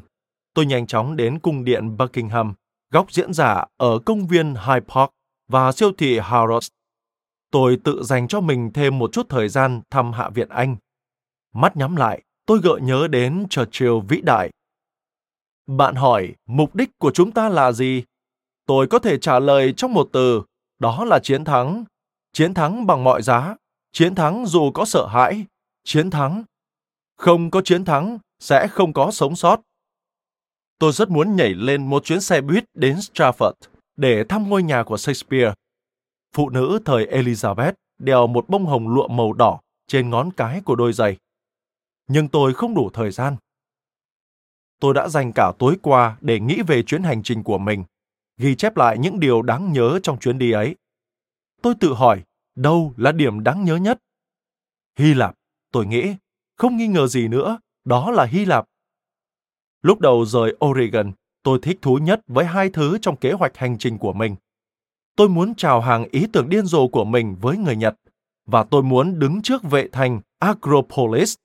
Tôi nhanh chóng đến cung điện Buckingham, góc diễn giả ở công viên Hyde Park và siêu thị Harrods. Tôi tự dành cho mình thêm một chút thời gian thăm Hạ viện Anh. Mắt nhắm lại, tôi gợi nhớ đến Churchill vĩ đại. Bạn hỏi, mục đích của chúng ta là gì? Tôi có thể trả lời trong một từ, đó là chiến thắng. Chiến thắng bằng mọi giá, chiến thắng dù có sợ hãi, chiến thắng. Không có chiến thắng, sẽ không có sống sót. Tôi rất muốn nhảy lên một chuyến xe buýt đến Stratford để thăm ngôi nhà của Shakespeare. Phụ nữ thời Elizabeth đeo một bông hồng lụa màu đỏ trên ngón cái của đôi giày. Nhưng tôi không đủ thời gian. Tôi đã dành cả tối qua để nghĩ về chuyến hành trình của mình, ghi chép lại những điều đáng nhớ trong chuyến đi ấy. Tôi tự hỏi, đâu là điểm đáng nhớ nhất? Hy Lạp, tôi nghĩ, không nghi ngờ gì nữa, đó là Hy Lạp. Lúc đầu rời Oregon, tôi thích thú nhất với hai thứ trong kế hoạch hành trình của mình. Tôi muốn chào hàng ý tưởng điên rồ của mình với người Nhật, và tôi muốn đứng trước vệ thành Acropolis.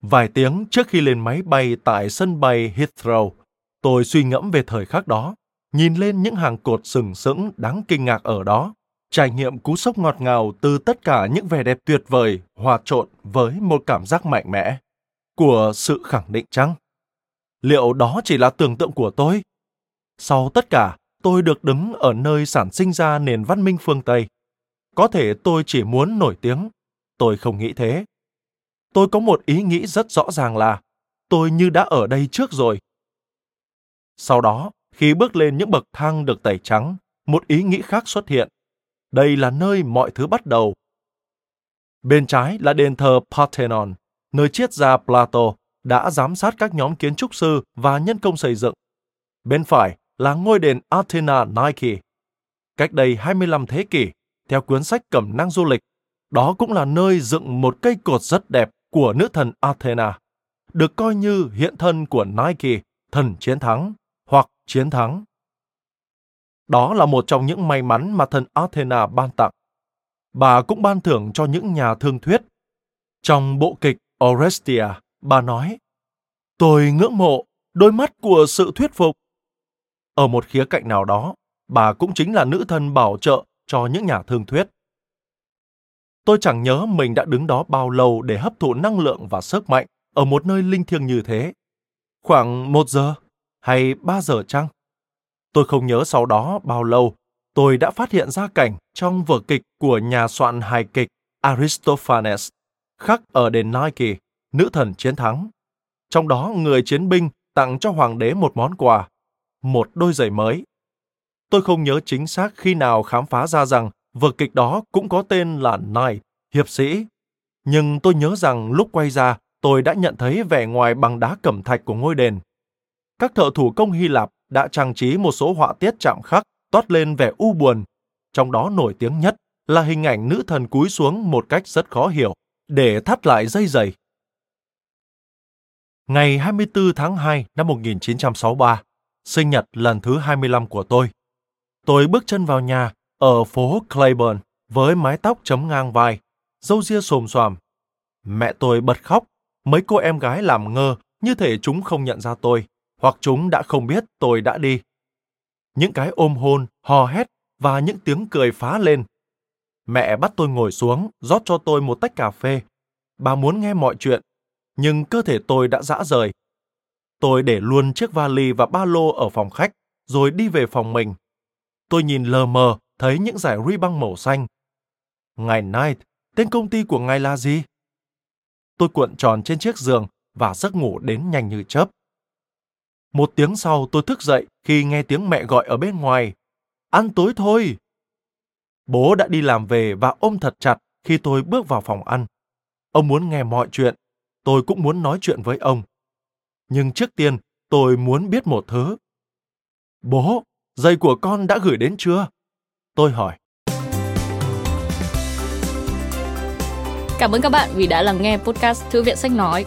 Vài tiếng trước khi lên máy bay tại sân bay Heathrow, tôi suy ngẫm về thời khắc đó, nhìn lên những hàng cột sừng sững đáng kinh ngạc ở đó, trải nghiệm cú sốc ngọt ngào từ tất cả những vẻ đẹp tuyệt vời hòa trộn với một cảm giác mạnh mẽ của sự khẳng định chăng? Liệu đó chỉ là tưởng tượng của tôi? Sau tất cả, tôi được đứng ở nơi sản sinh ra nền văn minh phương Tây. Có thể tôi chỉ muốn nổi tiếng. Tôi không nghĩ thế. Tôi có một ý nghĩ rất rõ ràng là tôi như đã ở đây trước rồi. Sau đó, khi bước lên những bậc thang được tẩy trắng, một ý nghĩ khác xuất hiện. Đây là nơi mọi thứ bắt đầu. Bên trái là đền thờ Parthenon, nơi triết gia Plato đã giám sát các nhóm kiến trúc sư và nhân công xây dựng. Bên phải là ngôi đền Athena Nike. Cách đây 25 thế kỷ, theo cuốn sách cẩm năng du lịch, đó cũng là nơi dựng một cây cột rất đẹp của nữ thần Athena, được coi như hiện thân của Nike, thần chiến thắng, hoặc chiến thắng. Đó là một trong những may mắn mà thần Athena ban tặng. Bà cũng ban thưởng cho những nhà thương thuyết. Trong bộ kịch Orestia, bà nói, Tôi ngưỡng mộ đôi mắt của sự thuyết phục. Ở một khía cạnh nào đó, bà cũng chính là nữ thần bảo trợ cho những nhà thương thuyết. Tôi chẳng nhớ mình đã đứng đó bao lâu để hấp thụ năng lượng và sức mạnh ở một nơi linh thiêng như thế. Khoảng một giờ hay ba giờ chăng? Tôi không nhớ sau đó bao lâu tôi đã phát hiện ra cảnh trong vở kịch của nhà soạn hài kịch Aristophanes khắc ở đền Nike, nữ thần chiến thắng. Trong đó người chiến binh tặng cho hoàng đế một món quà, một đôi giày mới. Tôi không nhớ chính xác khi nào khám phá ra rằng vở kịch đó cũng có tên là Knight, hiệp sĩ. Nhưng tôi nhớ rằng lúc quay ra, tôi đã nhận thấy vẻ ngoài bằng đá cẩm thạch của ngôi đền. Các thợ thủ công Hy Lạp đã trang trí một số họa tiết chạm khắc toát lên vẻ u buồn. Trong đó nổi tiếng nhất là hình ảnh nữ thần cúi xuống một cách rất khó hiểu để thắt lại dây giày. Ngày 24 tháng 2 năm 1963, sinh nhật lần thứ 25 của tôi. Tôi bước chân vào nhà ở phố Claiborne với mái tóc chấm ngang vai, râu ria xồm xoàm. Mẹ tôi bật khóc, mấy cô em gái làm ngơ như thể chúng không nhận ra tôi, hoặc chúng đã không biết tôi đã đi. những cái ôm hôn, hò hét và những tiếng cười phá lên. Mẹ bắt tôi ngồi xuống, rót cho tôi một tách cà phê. Bà muốn nghe mọi chuyện, nhưng cơ thể tôi đã dã rời. Tôi để luôn chiếc vali và ba lô ở phòng khách, rồi đi về phòng mình. Tôi nhìn lờ mờ, thấy những giải ruy băng màu xanh. Ngài Knight, tên công ty của ngài là gì? Tôi cuộn tròn trên chiếc giường và giấc ngủ đến nhanh như chớp. Một tiếng sau tôi thức dậy khi nghe tiếng mẹ gọi ở bên ngoài. Ăn tối thôi! Bố đã đi làm về và ôm thật chặt khi tôi bước vào phòng ăn. Ông muốn nghe mọi chuyện, tôi cũng muốn nói chuyện với ông. Nhưng trước tiên, tôi muốn biết một thứ. Bố, giày của con đã gửi đến chưa? Tôi hỏi. Cảm ơn các bạn vì đã lắng nghe podcast Thư viện Sách Nói.